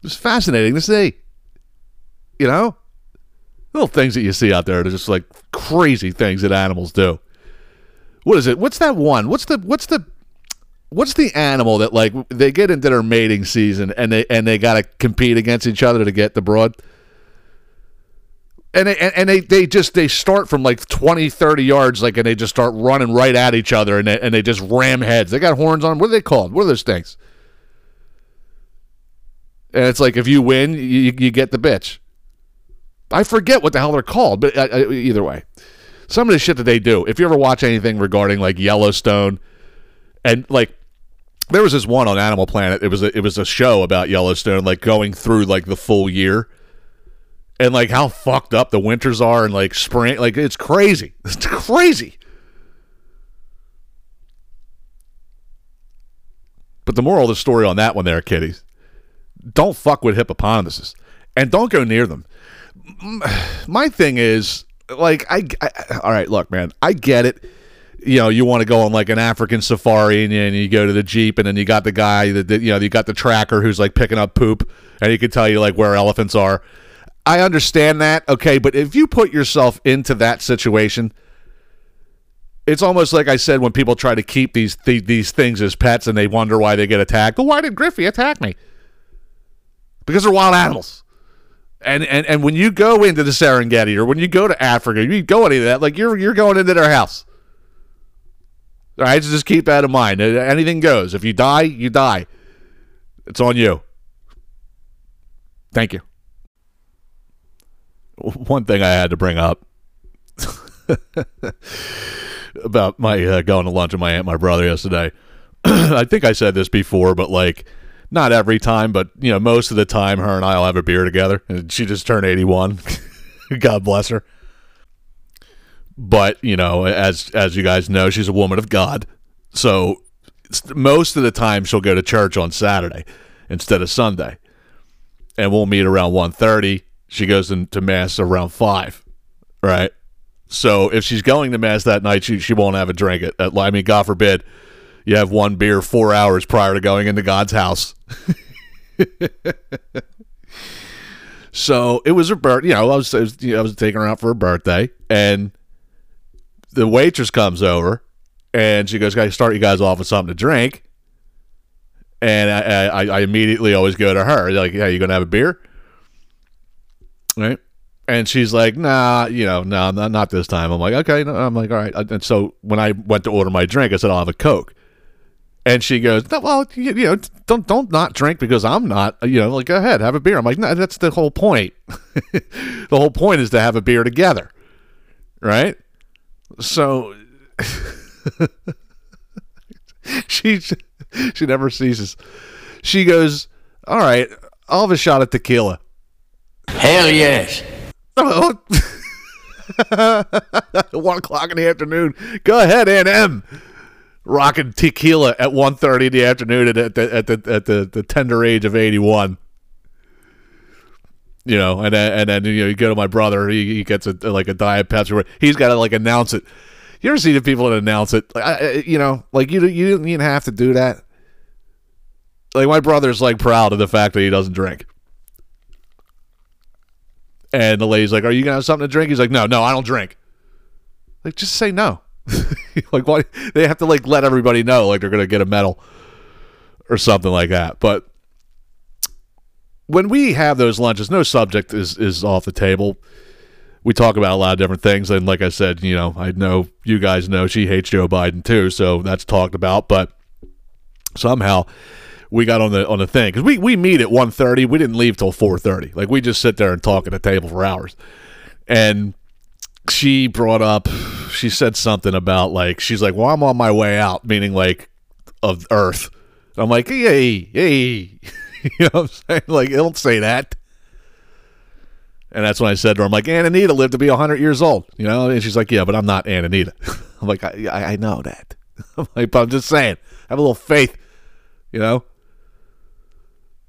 It's fascinating to see. You know, little things that you see out there are just like crazy things that animals do. What is it? What's that one? What's the what's the what's the animal that like they get into their mating season and they and they got to compete against each other to get the broad? And they, and, they, they just they start from like 20 30 yards like and they just start running right at each other and they, and they just ram heads. They got horns on 'em. what are they called? What are those things? And it's like if you win you, you get the bitch. I forget what the hell they're called but uh, uh, either way. Some of the shit that they do if you ever watch anything regarding like yellowstone and like there was this one on animal planet. It was a, it was a show about yellowstone like going through like the full year and like how fucked up the winters are and like spring like it's crazy. [LAUGHS] It's crazy. But the moral of the story on that one there kiddies don't fuck with hippopotamuses and don't go near them. My thing is like I, I all right look man i get it. You know you want to go on like an african safari and, you, and you go to the jeep and then you got the guy that that, you know you got the tracker who's like picking up poop and he can tell you like where elephants are I understand that, okay, but if you put yourself into that situation, it's almost like I said when people try to keep these th- these things as pets and they wonder why they get attacked. Well, why did Griffey attack me? Because they're wild animals. And, and and when you go into the Serengeti or when you go to Africa, you go of that, like you're you're going into their house. All right, so just keep that in mind. Uh, Anything goes. If you die, you die. It's on you. Thank you one thing I had to bring up about my uh, going to lunch with my aunt, my brother yesterday. [CLEARS THROAT] I think I said this before, but like not every time, but you know, most of the time, her and I'll have a beer together. And she just turned eighty-one. [LAUGHS] God bless her. But you know, as as you guys know, she's a woman of God, so most of the time she'll go to church on Saturday instead of Sunday, and we'll meet around 1.30 she goes into mass around five, right? So if she's going to mass that night, she she won't have a drink. At, at I mean, God forbid, you have one beer four hours prior to going into God's house. [LAUGHS] so it was her birth. You know, I was I was, I was taking her out for her birthday, and the waitress comes over, and she goes, "Guys, start you guys off with something to drink." And I, I, I immediately always go to her, like, "Hey, you gonna have a beer?" Right? And she's like, "Nah, you know, no, not, not this time." I'm like, "Okay." No. I'm like, "All right." And so when I went to order my drink, I said, "I'll have a Coke." And she goes, "No, "Well, you, you know, don't don't not drink because I'm not. You know, like go ahead, have a beer." I'm like, "No, that's the whole point. [LAUGHS] the whole point is to have a beer together, right?" So [LAUGHS] she she never ceases. She goes, "All right, I'll have a shot at tequila." Hell yes. [LAUGHS] One o'clock in the afternoon. Go ahead, Aunt M. Rocking tequila at 1.30 in the afternoon at, the, at, the, at the, the tender age of 81. You know, and then, and then you know you go to my brother. He, he gets a like a diet Pepsi. He's got to like announce it. You ever see the people that announce it? Like, I, you know, like you you didn't even have to do that. Like my brother's like proud of the fact that he doesn't drink. And the lady's like, "Are you gonna have something to drink?" He's like, "No, no, I don't drink." Like, just say no. [LAUGHS] like, why they have to like let everybody know like they're gonna get a medal or something like that. But when we have those lunches, no subject is is off the table. We talk about a lot of different things, and like I said, you know, I know you guys know she hates Joe Biden too, so that's talked about. But somehow we got on the on the thing because we we meet at 1.30. We didn't leave till four thirty. Like we just sit there and talk at the table for hours. And she brought up, she said something about like she's like, well, I'm on my way out, meaning like of Earth. I'm like, hey, hey, [LAUGHS] you know what I'm saying? [LAUGHS] Like, don't say that. And that's when I said to her, I'm like, Aunt Anita lived to be 100 years old, you know? And she's like, yeah, but I'm not Aunt Anita. [LAUGHS] I'm like, I, I I know that. I'm like, but I'm just saying, have a little faith, you know?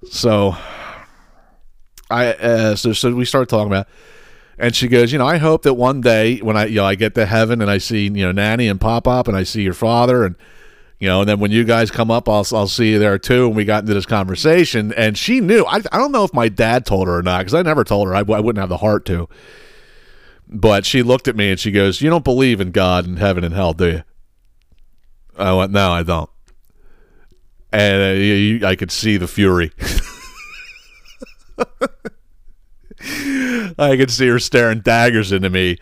So I uh, so so we started talking about, and she goes, you know, I hope that one day when I you know I get to heaven and I see you know Nanny and Pop Up and I see your father and you know, and then when you guys come up, I'll I'll see you there too. And we got into this conversation, and she knew. I I don't know if my dad told her or not because I never told her. I, I wouldn't have the heart to. But she looked at me and she goes, "You don't believe in God and heaven and hell, do you?" I went, "No, I don't." And uh, you, I could see the fury. [LAUGHS] I could see her staring daggers into me.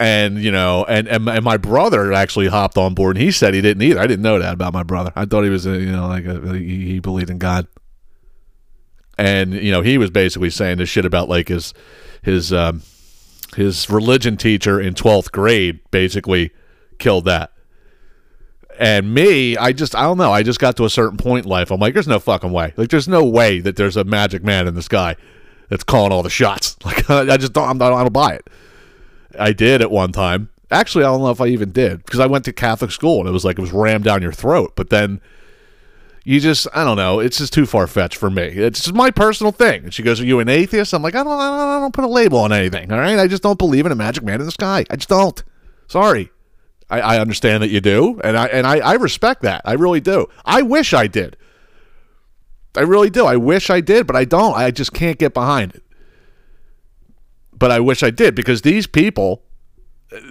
And you know, and, and and my brother actually hopped on board, and he said he didn't either. I didn't know that about my brother. I thought he was, a, you know, like a, he, he believed in God. And you know, he was basically saying this shit about like his his um, his religion teacher in twelfth grade basically killed that. And me, I just I don't know. I just got to a certain point in life. I'm like, there's no fucking way. Like, there's no way that there's a magic man in the sky that's calling all the shots. [LAUGHS] Like, I just don't. I'm not, I don't buy it. I did at one time. Actually, I don't know if I even did because I went to Catholic school and it was like it was rammed down your throat. But then you just, I don't know. It's just too far fetched for me. It's just my personal thing. And she goes, "Are you an atheist?" I'm like, I don't, I don't, I don't put a label on anything. All right, I just don't believe in a magic man in the sky. I just don't. Sorry. I, I understand that you do, and I and I, I respect that. I really do. I wish I did. I really do. I wish I did, but I don't. I just can't get behind it. But I wish I did because these people,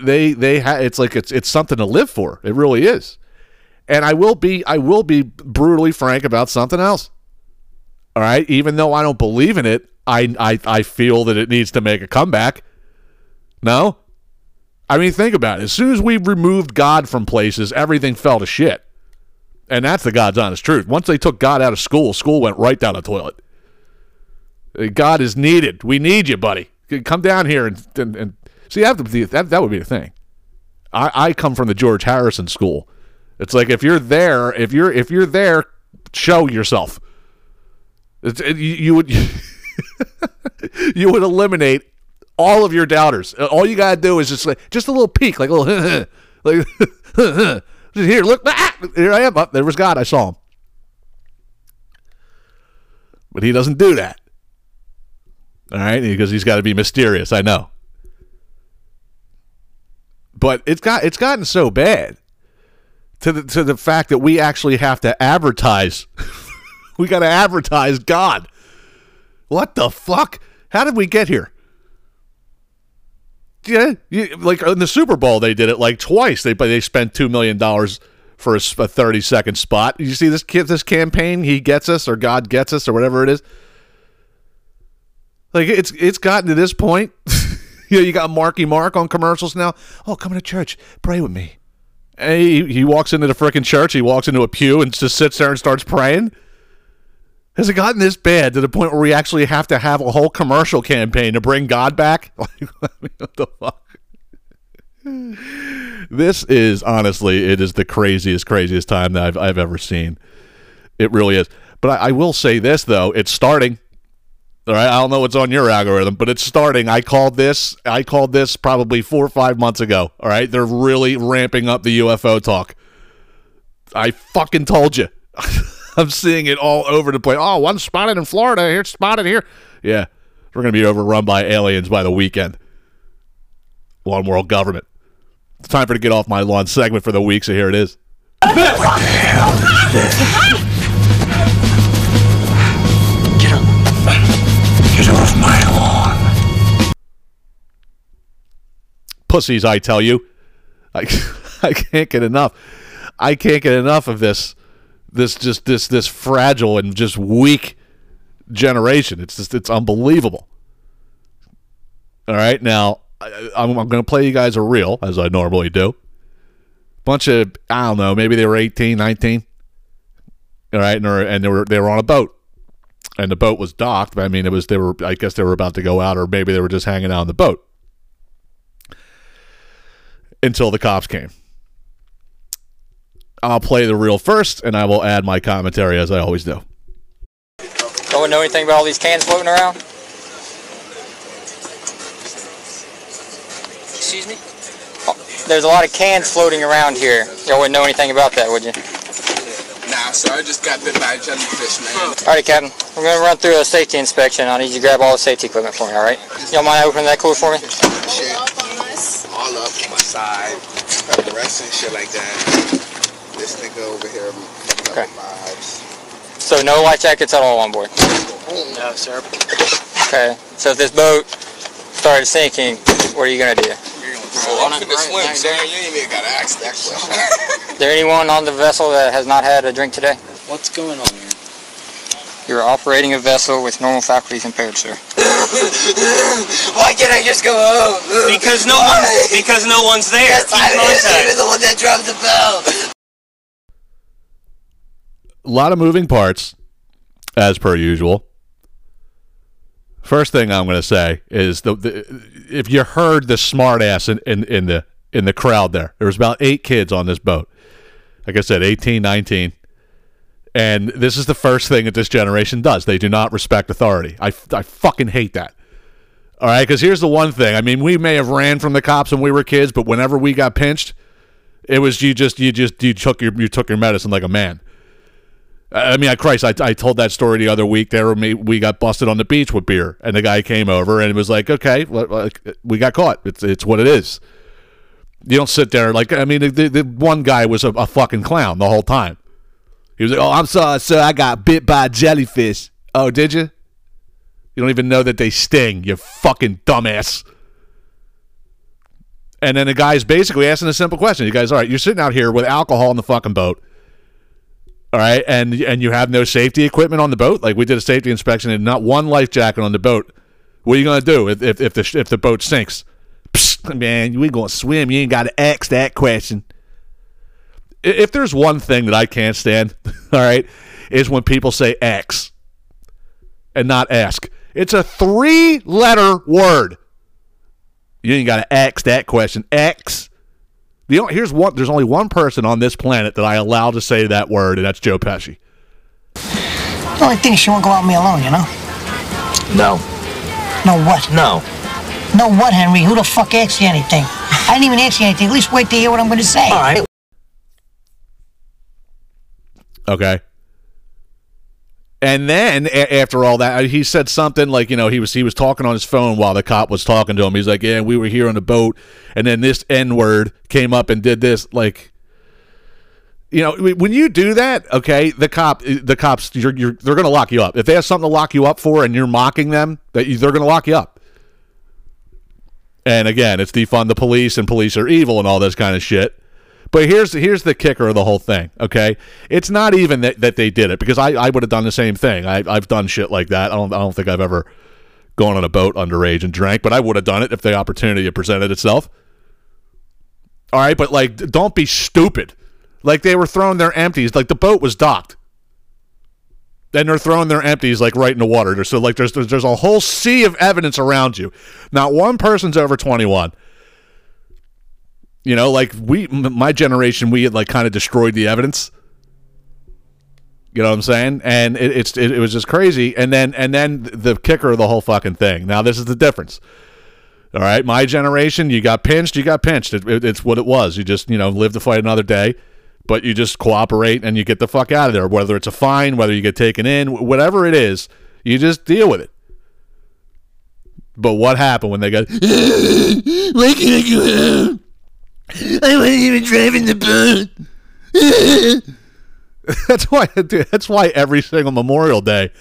they they ha- it's like it's it's something to live for. It really is. And I will be I will be brutally frank about something else. All right, even though I don't believe in it, I I I feel that it needs to make a comeback. No? I mean, think about it. As soon as we removed God from places, everything fell to shit. And that's the God's honest truth. Once they took God out of school, school went right down the toilet. Uh, God is needed. We need you, buddy. Come down here and and, and see that, that that would be the thing. I, I come from the George Harrison school. It's like if you're there, if you're if you're there, show yourself. It, you, you would [LAUGHS] you would eliminate all of your doubters. Uh, All you gotta do is just like just a little peek, like a little [LAUGHS] like [LAUGHS] just here. Look, ah, here I am. Up there was God. I saw him, but he doesn't do that. All right, because he's got to be mysterious. I know, but it's got it's gotten so bad to the to the fact that we actually have to advertise. [LAUGHS] we got to advertise God. What the fuck? How did we get here? Yeah, you, like in the Super Bowl, they did it like twice. They they spent two million dollars for a thirty second spot. You see this kid, this campaign, he gets us or God gets us or whatever it is. Like it's it's gotten to this point. [LAUGHS] you know, you got Marky Mark on commercials now. Oh, come to church, pray with me. And he, he walks into the frickin' church. He walks into a pew and just sits there and starts praying. Has it gotten this bad to the point where we actually have to have a whole commercial campaign to bring God back? [LAUGHS] [LAUGHS] What the fuck? This is honestly, it is the craziest, craziest time that I've, I've ever seen. It really is. But I, I will say this though, it's starting. All right, I don't know what's on your algorithm, but it's starting. I called this. I called this probably four or five months ago. All right, they're really ramping up the UFO talk. I fucking told you. [LAUGHS] [LAUGHS] I'm seeing it all over the place. Oh, one spotted in Florida. Here, spotted here. Yeah, we're gonna be overrun by aliens by the weekend. One world government. It's time for to get off my lawn segment for the week. So here it is. Get off my lawn. pussies, I tell you. I, [LAUGHS] I can't get enough. I can't get enough of this this just this this fragile and just weak generation. It's just it's unbelievable. All right, now I, I'm, I'm going to play you guys a reel as I normally do. Bunch of I don't know, maybe they were 18, 19. All right, and were, and they were they were on a boat, and the boat was docked. I mean, it was they were I guess they were about to go out, or maybe they were just hanging out on the boat until the cops came. I'll play the reel first, and I will add my commentary as I always do. Don't know anything about all these cans floating around? Excuse me? Oh, there's a lot of cans floating around here. Y'all wouldn't know anything about that, would you? Nah, sir, I just got bit by a jellyfish, man. Alrighty, Captain. We're going to run through a safety inspection. I need you to grab all the safety equipment for me, alright? Y'all mind opening that cooler for me? Shit. All up on my side, rest and shit like that. This nigga over here, Okay. vibes. So no life jackets at all on board? No, sir. Okay. So if this boat started sinking, what are you going to do? You're Oh, I'm finna swim, sir. You ain't even gotta ask that question. Is [LAUGHS] there anyone on the vessel that has not had a drink today? What's going on here? You are operating a vessel with normal faculties impaired, sir. [LAUGHS] Why can't I just go home? Because no one, because no one's there. Yes, Keep I'm contact. the one that dropped the bell. A lot of moving parts, as per usual. First thing I'm going to say is the, the if you heard the smart ass in, in, in the in the crowd there, there was about eight kids on this boat. Like I said, 18, 19. And this is the first thing that this generation does. They do not respect authority. I, I fucking hate that. All right, because here's the one thing. I mean, we may have ran from the cops when we were kids, but whenever we got pinched, it was you just you just you took your you took your medicine like a man. I mean, I Christ, I, I told that story the other week. There, we we got busted on the beach with beer, and the guy came over and it was like, okay, like, uh, we got caught. It's it's what it is. You don't sit there like I mean, the, the, the one guy was a, a fucking clown the whole time. He was like, "Oh, I'm sorry, sir. I got bit by a jellyfish." Oh, did you? You don't even know that they sting. You fucking dumbass. And then the guy's basically asking a simple question. You guys, all right, you're sitting out here with alcohol in the fucking boat. All right, and and you have no safety equipment on the boat. Like we did a safety inspection and not one life jacket on the boat. What are you gonna do if if, if the if the boat sinks? Psst, man, we gonna swim. You ain't got to ask that question. If there's one thing that I can't stand, [LAUGHS] all right, is when people say X and not ask. It's a three-letter word. You ain't got to ask that question. X. The only, here's one. There's only one person on this planet that I allow to say that word, and that's Joe Pesci. The only thing is she won't go out with me alone, you know? No. No what? No. No what, Henry? Who the fuck asked you anything? I didn't even ask you anything. At least wait to hear what I'm going to say. All right. Okay. And then a- after all that, he said something like, you know, he was he was talking on his phone while the cop was talking to him. He's like, "Yeah, we were here on the boat, and then this N word came up and did this." Like, you know, when you do that, okay, the cop, the cops, you're, you're they're going to lock you up if they have something to lock you up for, and you're mocking them. That they're going to lock you up. And again, it's defund the police and police are evil and all this kind of shit. But here's here's the kicker of the whole thing. Okay, it's not even that, that they did it because I, I would have done the same thing. I, I've done shit like that. I don't I don't think I've ever gone on a boat underage and drank, but I would have done it if the opportunity had presented itself. All right, but like, don't be stupid. Like they were throwing their empties. Like the boat was docked. Then they're throwing their empties like right in the water. So like there's there's, there's a whole sea of evidence around you. Not one person's over 21 you know like we my generation we had like kind of destroyed the evidence. You know what i'm saying? And it, it's it, it was just crazy. And then and then the kicker of the whole fucking thing. Now this is the difference. All right? My generation you got pinched you got pinched. It, it- it's what it was. You just you know live to fight another day but you just cooperate and you get the fuck out of there whether it's a fine whether you get taken in whatever it is you just deal with it. But what happened when they got Why can't I go? I wasn't even driving the boat. [LAUGHS] that's why dude, that's why every single Memorial Day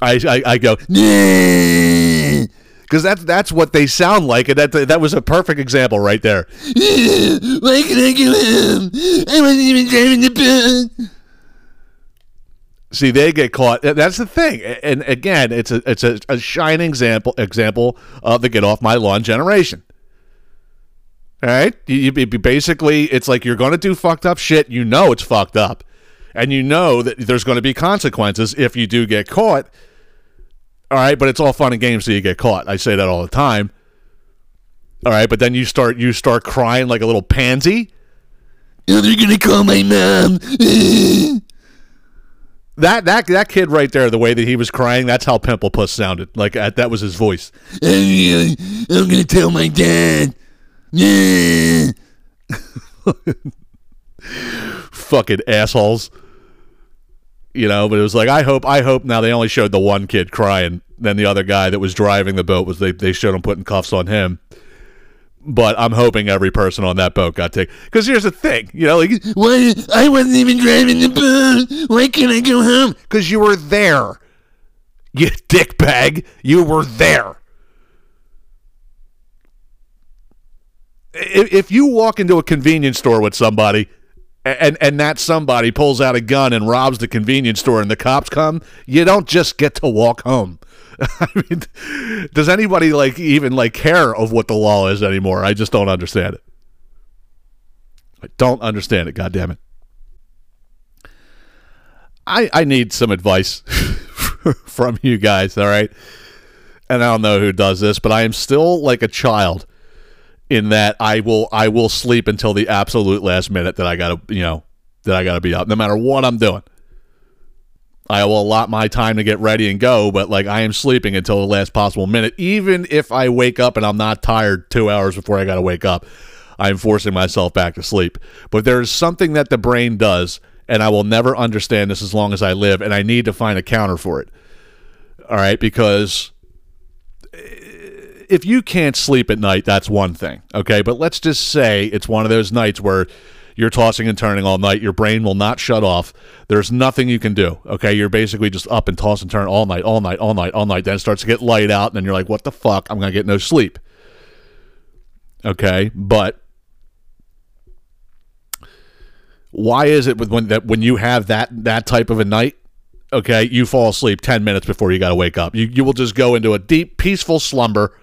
I I, I go because that's that's what they sound like and that that was a perfect example right there. [LAUGHS] Why can't I go home? I wasn't even driving the boat. See, they get caught. That's the thing. And again, it's a it's a, a shining example example of the get off my lawn generation. All right, you, you basically it's like you're going to do fucked up shit. You know it's fucked up, and you know that there's going to be consequences if you do get caught. All right, but it's all fun and games till you get caught. I say that all the time. All right, but then you start you start crying like a little pansy. Oh, they're gonna call my mom. [LAUGHS] That that that kid right there, the way that he was crying, that's how Pimple Puss sounded. Like that was his voice. I'm gonna tell my dad. [LAUGHS] Fucking assholes. You know, but it was like I hope I hope now they only showed the one kid crying. Then the other guy that was driving the boat was they they showed him putting cuffs on him. But I'm hoping every person on that boat got taken. Because here's the thing, you know, like Why? I wasn't even driving the boat. Why can't I go home? because you were there. You dickbag, you were there. If, if you walk into a convenience store with somebody and and that somebody pulls out a gun and robs the convenience store and the cops come, you don't just get to walk home. [LAUGHS] I mean, does anybody like even like care of what the law is anymore? I just don't understand it. I don't understand it. God damn it. I I need some advice [LAUGHS] from you guys. All right, and I don't know who does this, but I am still like a child in that I will I will sleep until the absolute last minute that I gotta you know that I gotta be up, no matter what I'm doing. I will allot my time to get ready and go, but like I am sleeping until the last possible minute, even if I wake up and I'm not tired two hours before I gotta wake up. I'm forcing myself back to sleep. But there's something that the brain does, and I will never understand this as long as I live, and I need to find a counter for it. All right, because if you can't sleep at night, that's one thing. Okay. But let's just say it's one of those nights where you're tossing and turning all night. Your brain will not shut off. There's nothing you can do. Okay. You're basically just up and toss and turn all night, all night, all night, all night. Then it starts to get light out. And then you're like, what the fuck? I'm going to get no sleep. Okay. But why is it with when that when you have that that type of a night okay you fall asleep 10 minutes before you got to wake up you, you will just go into a deep peaceful slumber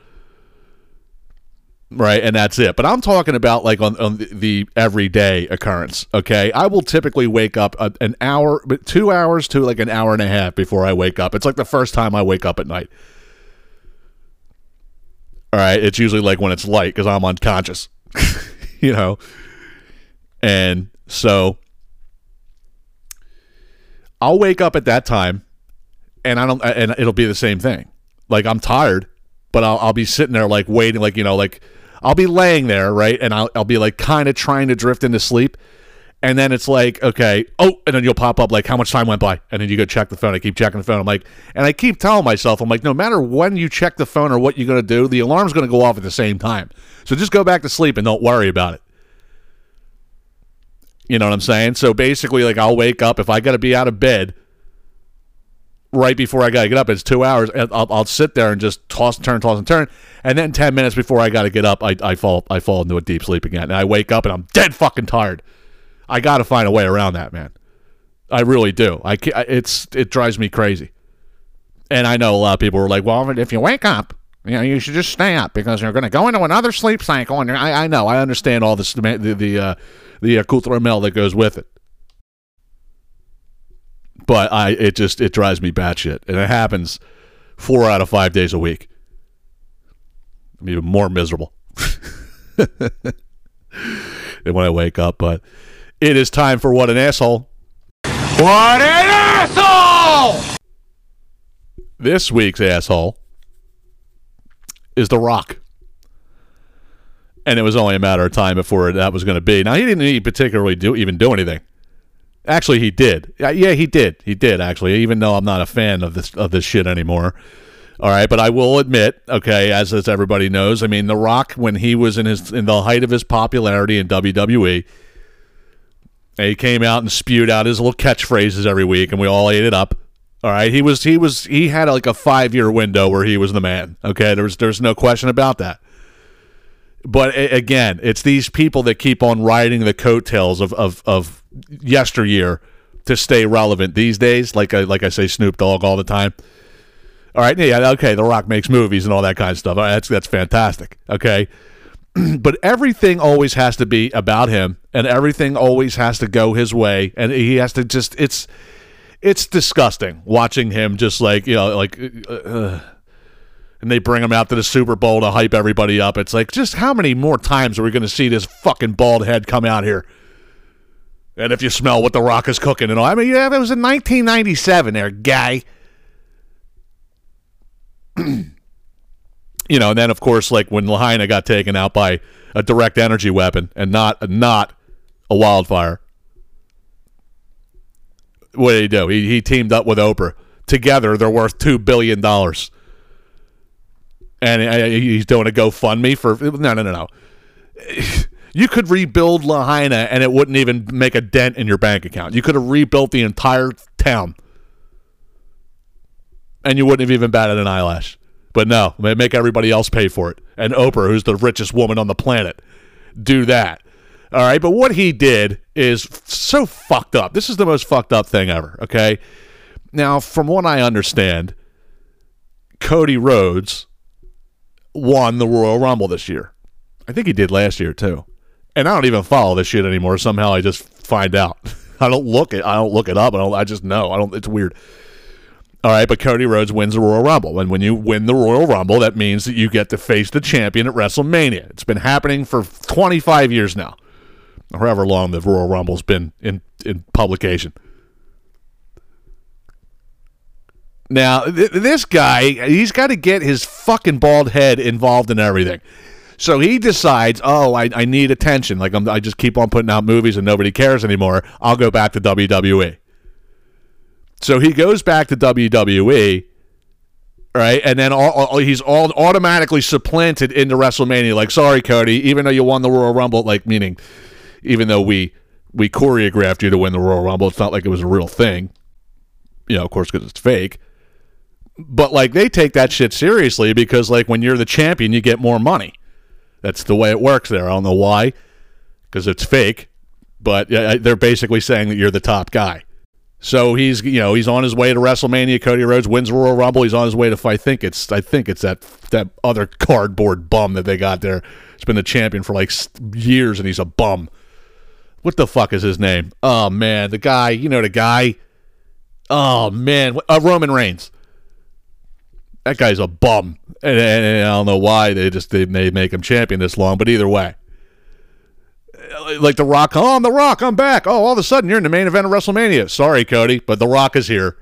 right and that's it. But i'm talking about like on, on the, the everyday occurrence okay? I will typically wake up a, an hour but two hours to like an hour and a half before i wake up. It's like the first time i wake up at night. All right? It's usually like when it's light because i'm unconscious [LAUGHS] you know? And so i'll wake up at that time and i don't and it'll be the same thing. Like i'm tired but I'll, I'll be sitting there like waiting like you know like I'll be laying there, right? And I'll, I'll be like kind of trying to drift into sleep. And then it's like, okay, oh, and then you'll pop up like how much time went by. And then you go check the phone. I keep checking the phone. I'm like, and I keep telling myself, I'm like, no matter when you check the phone or what you're going to do, the alarm's going to go off at the same time. So just go back to sleep and don't worry about it. You know what I'm saying? So basically, like, I'll wake up if I got to be out of bed right before I got to get up. It's two hours. I'll, I'll sit there and just toss and turn, toss and turn, and then ten minutes before I got to get up, I, I fall I fall into a deep sleep again, and I wake up and I'm dead fucking tired. I got to find a way around that, man. I really do. I it's it drives me crazy, and I know a lot of people are like, well, if you wake up. You know, you should just stay up because you're going to go into another sleep cycle, and I, I know, I understand all this, the the uh, the accoutrement that goes with it but I it just it drives me batshit, and it happens four out of five days a week. I'm even more miserable [LAUGHS] than when I wake up. But it is time for what an asshole. What an asshole! This week's asshole is The Rock. And it was only a matter of time before that was going to be. Now he didn't particularly do even do anything. Actually, he did. Yeah, he did. He did actually. Even though I'm not a fan of this of this shit anymore. All right, but I will admit, okay, as as everybody knows, I mean, The Rock when he was in his in the height of his popularity in WWE, he came out and spewed out his little catchphrases every week, and we all ate it up. All right, he was he was he had like a five year window where he was the man. Okay, there's there's no question about that. But again, it's these people that keep on riding the coattails of of, of yesteryear to stay relevant these days. Like I, like I say, Snoop Dogg all the time. All right, yeah, okay. The Rock makes movies and all that kind of stuff. That's that's fantastic. Okay, [CLEARS THROAT] but everything always has to be about him, and everything always has to go his way, and he has to just it's it's disgusting watching him just like you know like. Uh, and they bring him out to the Super Bowl to hype everybody up. It's like, just how many more times are we going to see this fucking bald head come out here? And if you smell what the Rock is cooking and all, I mean, yeah, that was in 1997, there, guy. [CLEARS THROAT] you know, and then of course, like when Lahaina got taken out by a direct energy weapon and not not a wildfire. What did he do? He he teamed up with Oprah. Together, they're worth two billion dollars. And uh, he's doing a GoFundMe for no, no, no, no. [LAUGHS] You could rebuild Lahaina and it wouldn't even make a dent in your bank account. You could have rebuilt the entire town and you wouldn't have even batted an eyelash. But no, make everybody else pay for it. And Oprah, who's the richest woman on the planet, do that. All right, but what he did is so fucked up. This is the most fucked up thing ever. Okay, now from what I understand, Cody Rhodes won the Royal Rumble this year. I think he did last year too. And I don't even follow this shit anymore. Somehow I just find out. [LAUGHS] I don't look it. I don't look it up. I don't. I just know. I don't. It's weird. All right, but Cody Rhodes wins the Royal Rumble, and when you win the Royal Rumble, that means that you get to face the champion at WrestleMania. It's been happening for 25 years now, however long the Royal Rumble's been in in publication. Now, th- this guy, he's got to get his fucking bald head involved in everything. So he decides, oh, I, I need attention. Like I'm, I just keep on putting out movies and nobody cares anymore. I'll go back to WWE. So he goes back to WWE, right? And then all, all- he's all automatically supplanted into WrestleMania. Like, sorry, Cody, even though you won the Royal Rumble, like meaning, even though we we choreographed you to win the Royal Rumble, it's not like it was a real thing. You know, of course, because it's fake. But like they take that shit seriously because like when you're the champion, you get more money. That's the way it works there. I don't know why, because it's fake. But they're basically saying that you're the top guy. So he's you know he's on his way to WrestleMania. Cody Rhodes wins Royal Rumble. He's on his way to fight. I think it's I think it's that that other cardboard bum that they got there. He's been the champion for like years, and he's a bum. What the fuck is his name? Oh man, the guy. You know the guy. Oh man, uh, Roman Reigns. That guy's a bum, and, and- and I don't know why they just they, they make him champion this long. But either way, like The Rock, oh, I'm The Rock, I'm back. Oh, all of a sudden you're in the main event of WrestleMania. Sorry, Cody, but The Rock is here,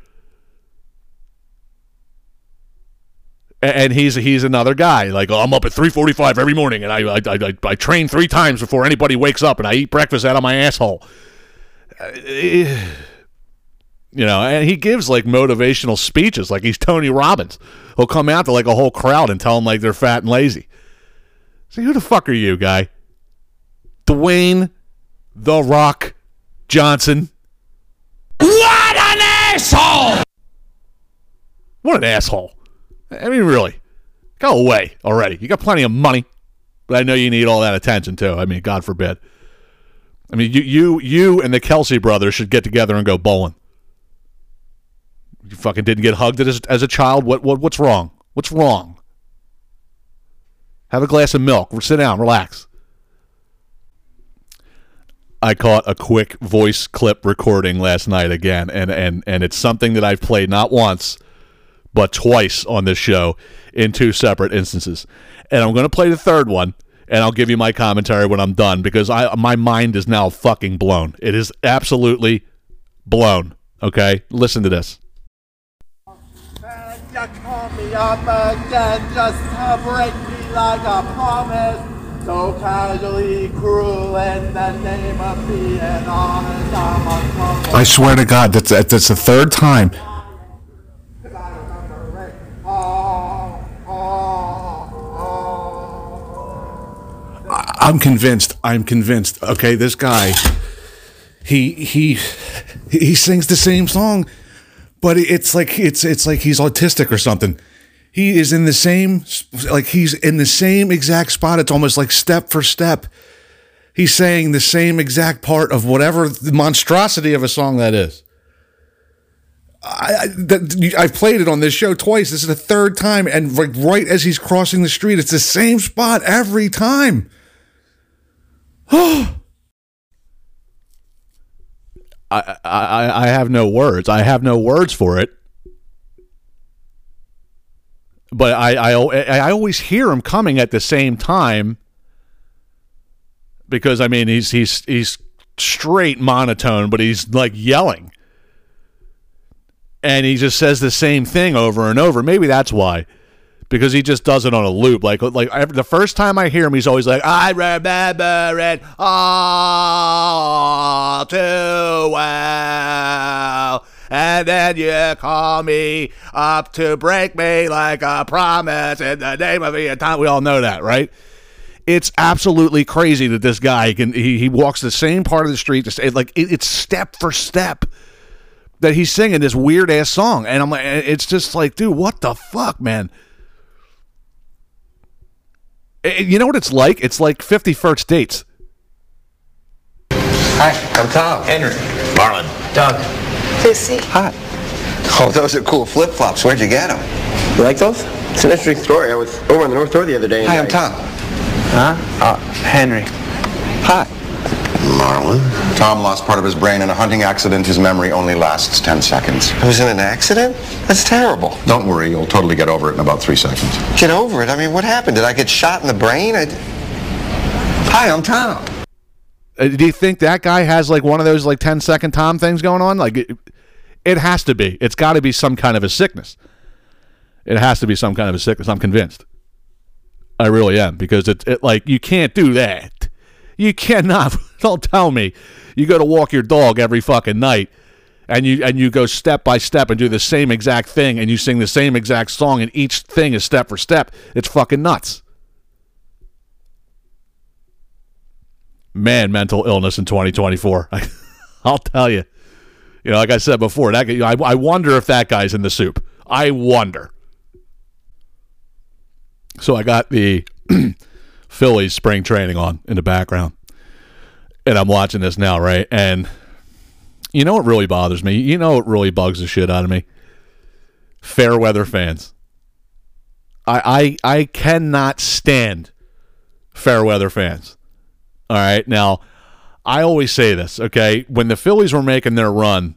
A- and he's he's another guy. Like oh, I'm up at 3:45 every morning, and I I, I I train three times before anybody wakes up, and I eat breakfast out of my asshole. Uh, You know, and he gives like motivational speeches, like he's Tony Robbins. He'll come out to like a whole crowd and tell them like they're fat and lazy. See, who the fuck are you, guy? Dwayne The Rock Johnson. What an asshole! What an asshole. I mean, really. Go away already. You got plenty of money, but I know you need all that attention too. I mean, God forbid. I mean, you you you and the Kelce brothers should get together and go bowling. You fucking didn't get hugged as, as a child. What what what's wrong? What's wrong? Have a glass of milk. Sit down. Relax. I caught a quick voice clip recording last night again, and and and it's something that I've played not once, but twice on this show in two separate instances. And I'm going to play the third one, and I'll give you my commentary when I'm done because I my mind is now fucking blown. It is absolutely blown. Okay, listen to this. Me up again just to break me like a promise. So casually cruel in the name of being honest. I'm. I swear to God, that's that's the third time. I'm convinced. I'm convinced. Okay, this guy, he he he sings the same song, but it's like it's it's like he's autistic or something. He is in the same like he's in the same exact spot. It's almost like step for step. He's saying the same exact part of whatever monstrosity of a song that is. I, I that, I've played it on this show twice. This is the third time, and like right as he's crossing the street, it's the same spot every time. [GASPS] Oh. I, I I have no words. I have no words for it. But I I I always hear him coming at the same time because I mean he's he's he's straight monotone, but he's like yelling, and he just says the same thing over and over. Maybe that's why, because he just does it on a loop. Like like every, the first time I hear him, he's always like, "I remember it all too well." And then you call me up to break me like a promise in the name of the time. We all know that, right? it's absolutely crazy that this guy can he, he walks the same part of the street to say like it, it's step for step that he's singing this weird ass song and i'm like it's just like dude what the fuck man you know what it's like it's like 50 first dates Hi, I'm Tom. Henry. Marlon. Doug. Lucy. Hi. Oh, those are cool flip flops. Where'd you get them? You like those? It's an interesting story. I was over on the North Shore the other day. and Hi, I'm I- Tom. Huh? Uh, Henry. Hi. Marlon. Tom lost part of his brain in a hunting accident. His memory only lasts 10 seconds. I was in an accident? That's terrible. Don't worry, you'll totally get over it in about three seconds. Get over it. I mean, what happened? Did I get shot in the brain? I... Hi, I'm Tom. Uh, do you think that guy has like one of those like 10 second Tom things going on? Like it, it has to be. It's got to be some kind of a sickness. It has to be some kind of a sickness. I'm convinced. I really am because it's it, like you can't do that. You cannot. [LAUGHS] Don't tell me you go to walk your dog every fucking night and you and you go step by step and do the same exact thing and you sing the same exact song and each thing is step for step. It's fucking nuts. man, mental illness in 2024. [LAUGHS] I'll tell you. You know, like I said before, that I, I wonder if that guy's in the soup. I wonder. So I got the [CLEARS THROAT] Phillies spring training on in the background, and I'm watching this now, right? And you know what really bothers me? You know what really bugs the shit out of me? Fair weather fans. I I I cannot stand fair weather fans. All right. Now, I always say this, okay? When the Phillies were making their run,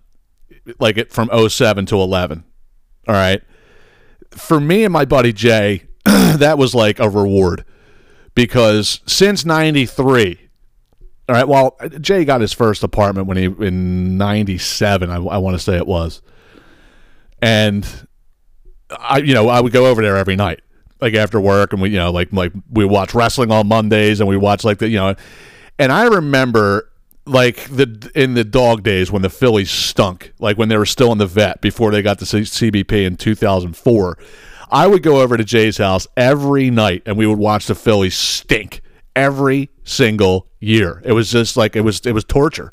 like it from 07 to 11, all right? For me and my buddy Jay, [CLEARS THROAT] that was like a reward because since 93, all right, well, Jay got his first apartment when he, in 97, I, I want to say it was. And I, you know, I would go over there every night like after work and we you know like like we watch wrestling on Mondays and we watch like the you know and I remember like the in the dog days when the Phillies stunk like when they were still in the vet before they got the CBP in 2004 I would go over to Jay's house every night and we would watch the Phillies stink every single year it was just like it was it was torture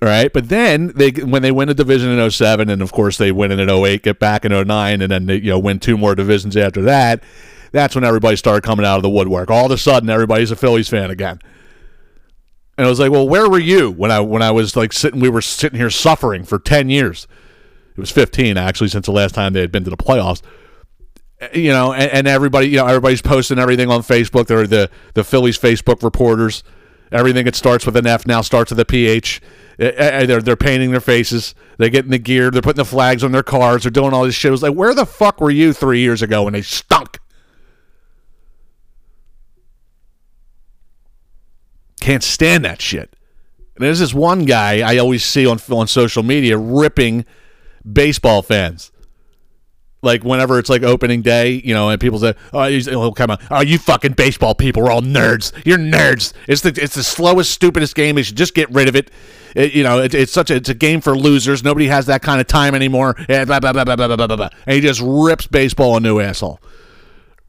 right? But then they when they win a division in 07 and of course they win it in 08, get back in 09 and then they you know win two more divisions after that, that's when everybody started coming out of the woodwork. All of a sudden everybody's a Phillies fan again. And I was like, "Well, where were you when I when I was like sitting we were sitting here suffering for 10 years?" It was 15 actually since the last time they had been to the playoffs. You know, and, and everybody, you know, everybody's posting everything on Facebook. They're the the Phillies Facebook reporters. Everything that starts with an F now starts with a PH. Uh, uh, They're they're painting their faces. They're getting the gear. They're putting the flags on their cars. They're doing all this shit. It was like, where the fuck were you three years ago when they stunk? Can't stand that shit. And there's this one guy I always see on on social media ripping baseball fans like whenever it's like opening day, you know, and people say, "Oh, he'll come out. Oh, you fucking baseball people are all nerds. You're nerds. It's the it's the slowest, stupidest game. They should just get rid of it. it you know, it, it's such a it's a game for losers. Nobody has that kind of time anymore. And blah, blah, blah, blah, blah, blah, blah, blah. And he just rips baseball a new asshole,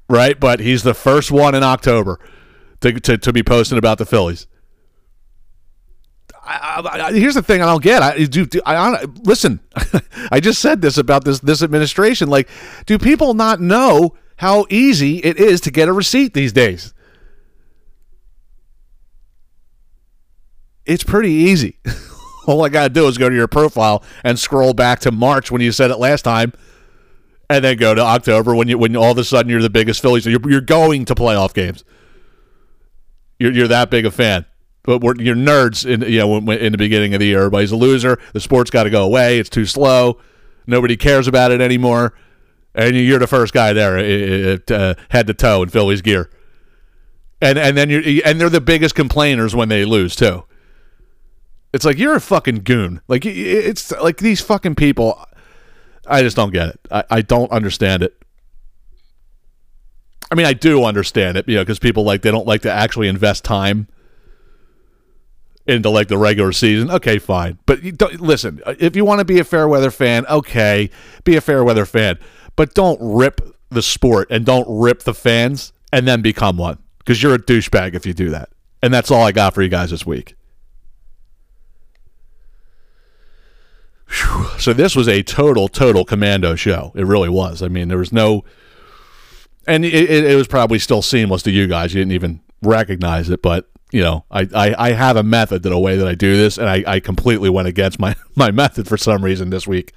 right? But he's the first one in October to to, to be posting about the Phillies. I, I, here's the thing I don't get. I do. do I, I listen. [LAUGHS] I just said this about this this administration. Like, do people not know how easy it is to get a receipt these days? It's pretty easy. [LAUGHS] All I got to do is go to your profile and scroll back to March when you said it last time, and then go to October when you when all of a sudden you're the biggest Phillies. You're, you're going to playoff games. You're you're that big a fan. But we're, you're nerds in you know in the beginning of the year. Everybody's a loser. The sport's got to go away. It's too slow. Nobody cares about it anymore. And you're the first guy there, uh, uh, head to toe in Phillies gear. And and then you and they're the biggest complainers when they lose too. It's like you're a fucking goon. Like it's like these fucking people. I just don't get it. I, I don't understand it. I mean, I do understand it, you know, because people like they don't like to actually invest time into like the regular season. Okay, fine, but listen, uh, if you want to be a fair weather fan, okay, be a fair weather fan, but don't rip the sport and don't rip the fans and then become one because you're a douchebag if you do that. And that's all I got for you guys this week. Phew. So this was a total, total commando show. It really was. I mean, there was no, and it, it was probably still seamless to you guys. You didn't even recognize it, but you know, I, I, I have a method to the way that I do this, and I, I completely went against my, [LAUGHS] my method for some reason this week.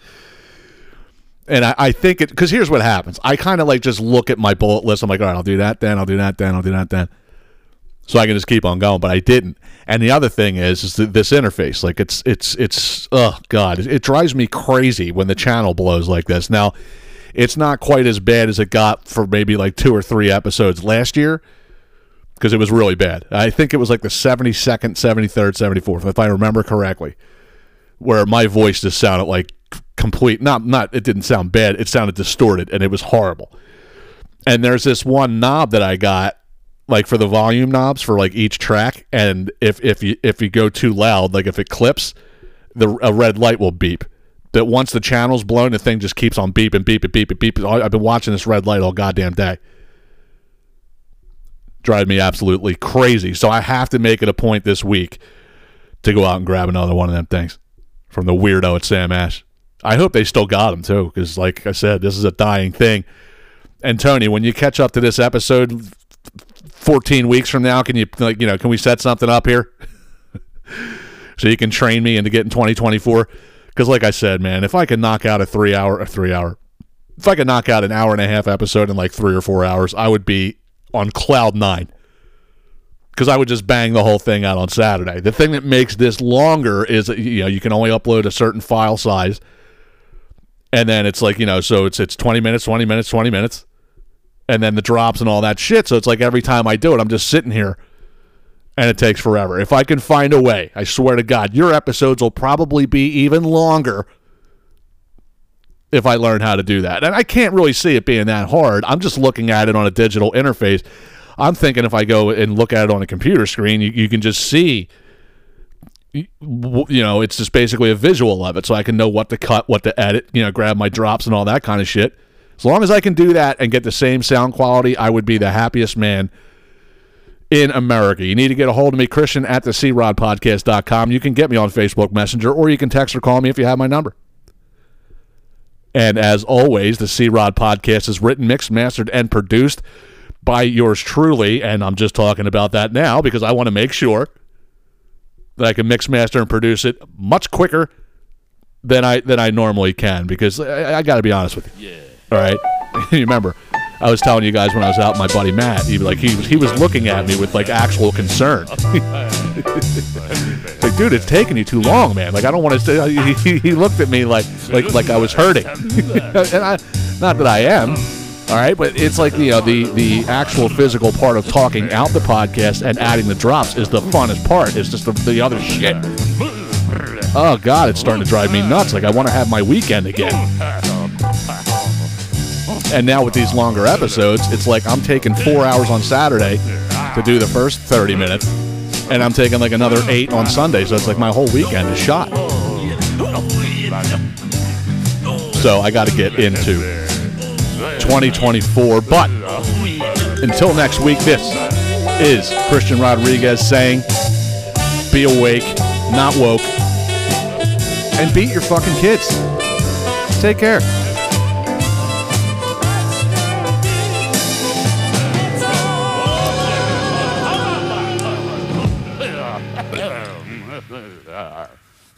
And I, I think it because here's what happens. I kind of like just look at my bullet list. I'm like, all right, I'll do that, then I'll do that, then I'll do that, then. So I can just keep on going, but I didn't. And the other thing is, is this interface, like it's it's it's oh god, it, it drives me crazy when the channel blows like this. Now, it's not quite as bad as it got for maybe like two or three episodes last year because it was really bad. I think it was like the 72nd, 73rd, 74th, if I remember correctly, where my voice just sounded like complete. Not not it didn't sound bad. It sounded distorted, and it was horrible. And there's this one knob that I got, like for the volume knobs for like each track, and if if you if you go too loud, like if it clips, the a red light will beep. That once the channel's blown, the thing just keeps on beeping, beeping, beeping, beeping. I've been watching this red light all goddamn day drive me absolutely crazy. So I have to make it a point this week to go out and grab another one of them things from the weirdo at Sam Ash. I hope they still got them too, because like I said, this is a dying thing. And Tony, when you catch up to this episode, fourteen weeks from now, can you like you know can we set something up here [LAUGHS] so you can train me into getting twenty twenty four? Because like I said, man, if I could knock out a three hour, a three hour, if I could knock out an hour and a half episode in like three or four hours, I would be on cloud nine because I would just bang the whole thing out on Saturday. The thing that makes this longer is you know you can only upload a certain file size, and then it's like you know so it's it's twenty minutes, twenty minutes, twenty minutes, and then the drops and all that shit. So it's like every time I do it, I'm just sitting here, and it takes forever. If I can find a way, I swear to God, your episodes will probably be even longer if I learn how to do that. And I can't really see it being that hard. I'm just looking at it on a digital interface. I'm thinking if I go and look at it on a computer screen, you, you can just see, you know, it's just basically a visual of it. So I can know what to cut, what to edit, you know, grab my drops and all that kind of shit. As long as I can do that and get the same sound quality, I would be the happiest man in America. You need to get a hold of me, Christian at the C-Rod You can get me on Facebook Messenger or you can text or call me if you have my number. And as always, the C Rod podcast is written, mixed, mastered, and produced by yours truly. And I'm just talking about that now because I want to make sure that I can mix, master, and produce it much quicker than I than I normally can. Because I, I got to be honest with you. Yeah. All right. [LAUGHS] you remember, I was telling you guys when I was out, my buddy Matt, he like he was he was looking at me with like actual concern. [LAUGHS] [LAUGHS] like, dude, it's taking you too long, man. Like I don't want to. He, he looked at me like like like I was hurting, [LAUGHS] and I, not that I am. All right, but it's like you know the the actual physical part of talking out the podcast and adding the drops is the funnest part. It's just the, the other shit. Oh God, it's starting to drive me nuts. Like I want to have my weekend again. And now with these longer episodes, it's like I'm taking four hours on Saturday to do the first 30 minutes, and I'm taking like another eight on Sunday. So it's like my whole weekend is shot. So I got to get into 2024. But until next week, this is Christian Rodriguez saying, be awake, not woke, and beat your fucking kids. Take care.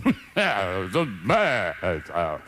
[LAUGHS] the bad.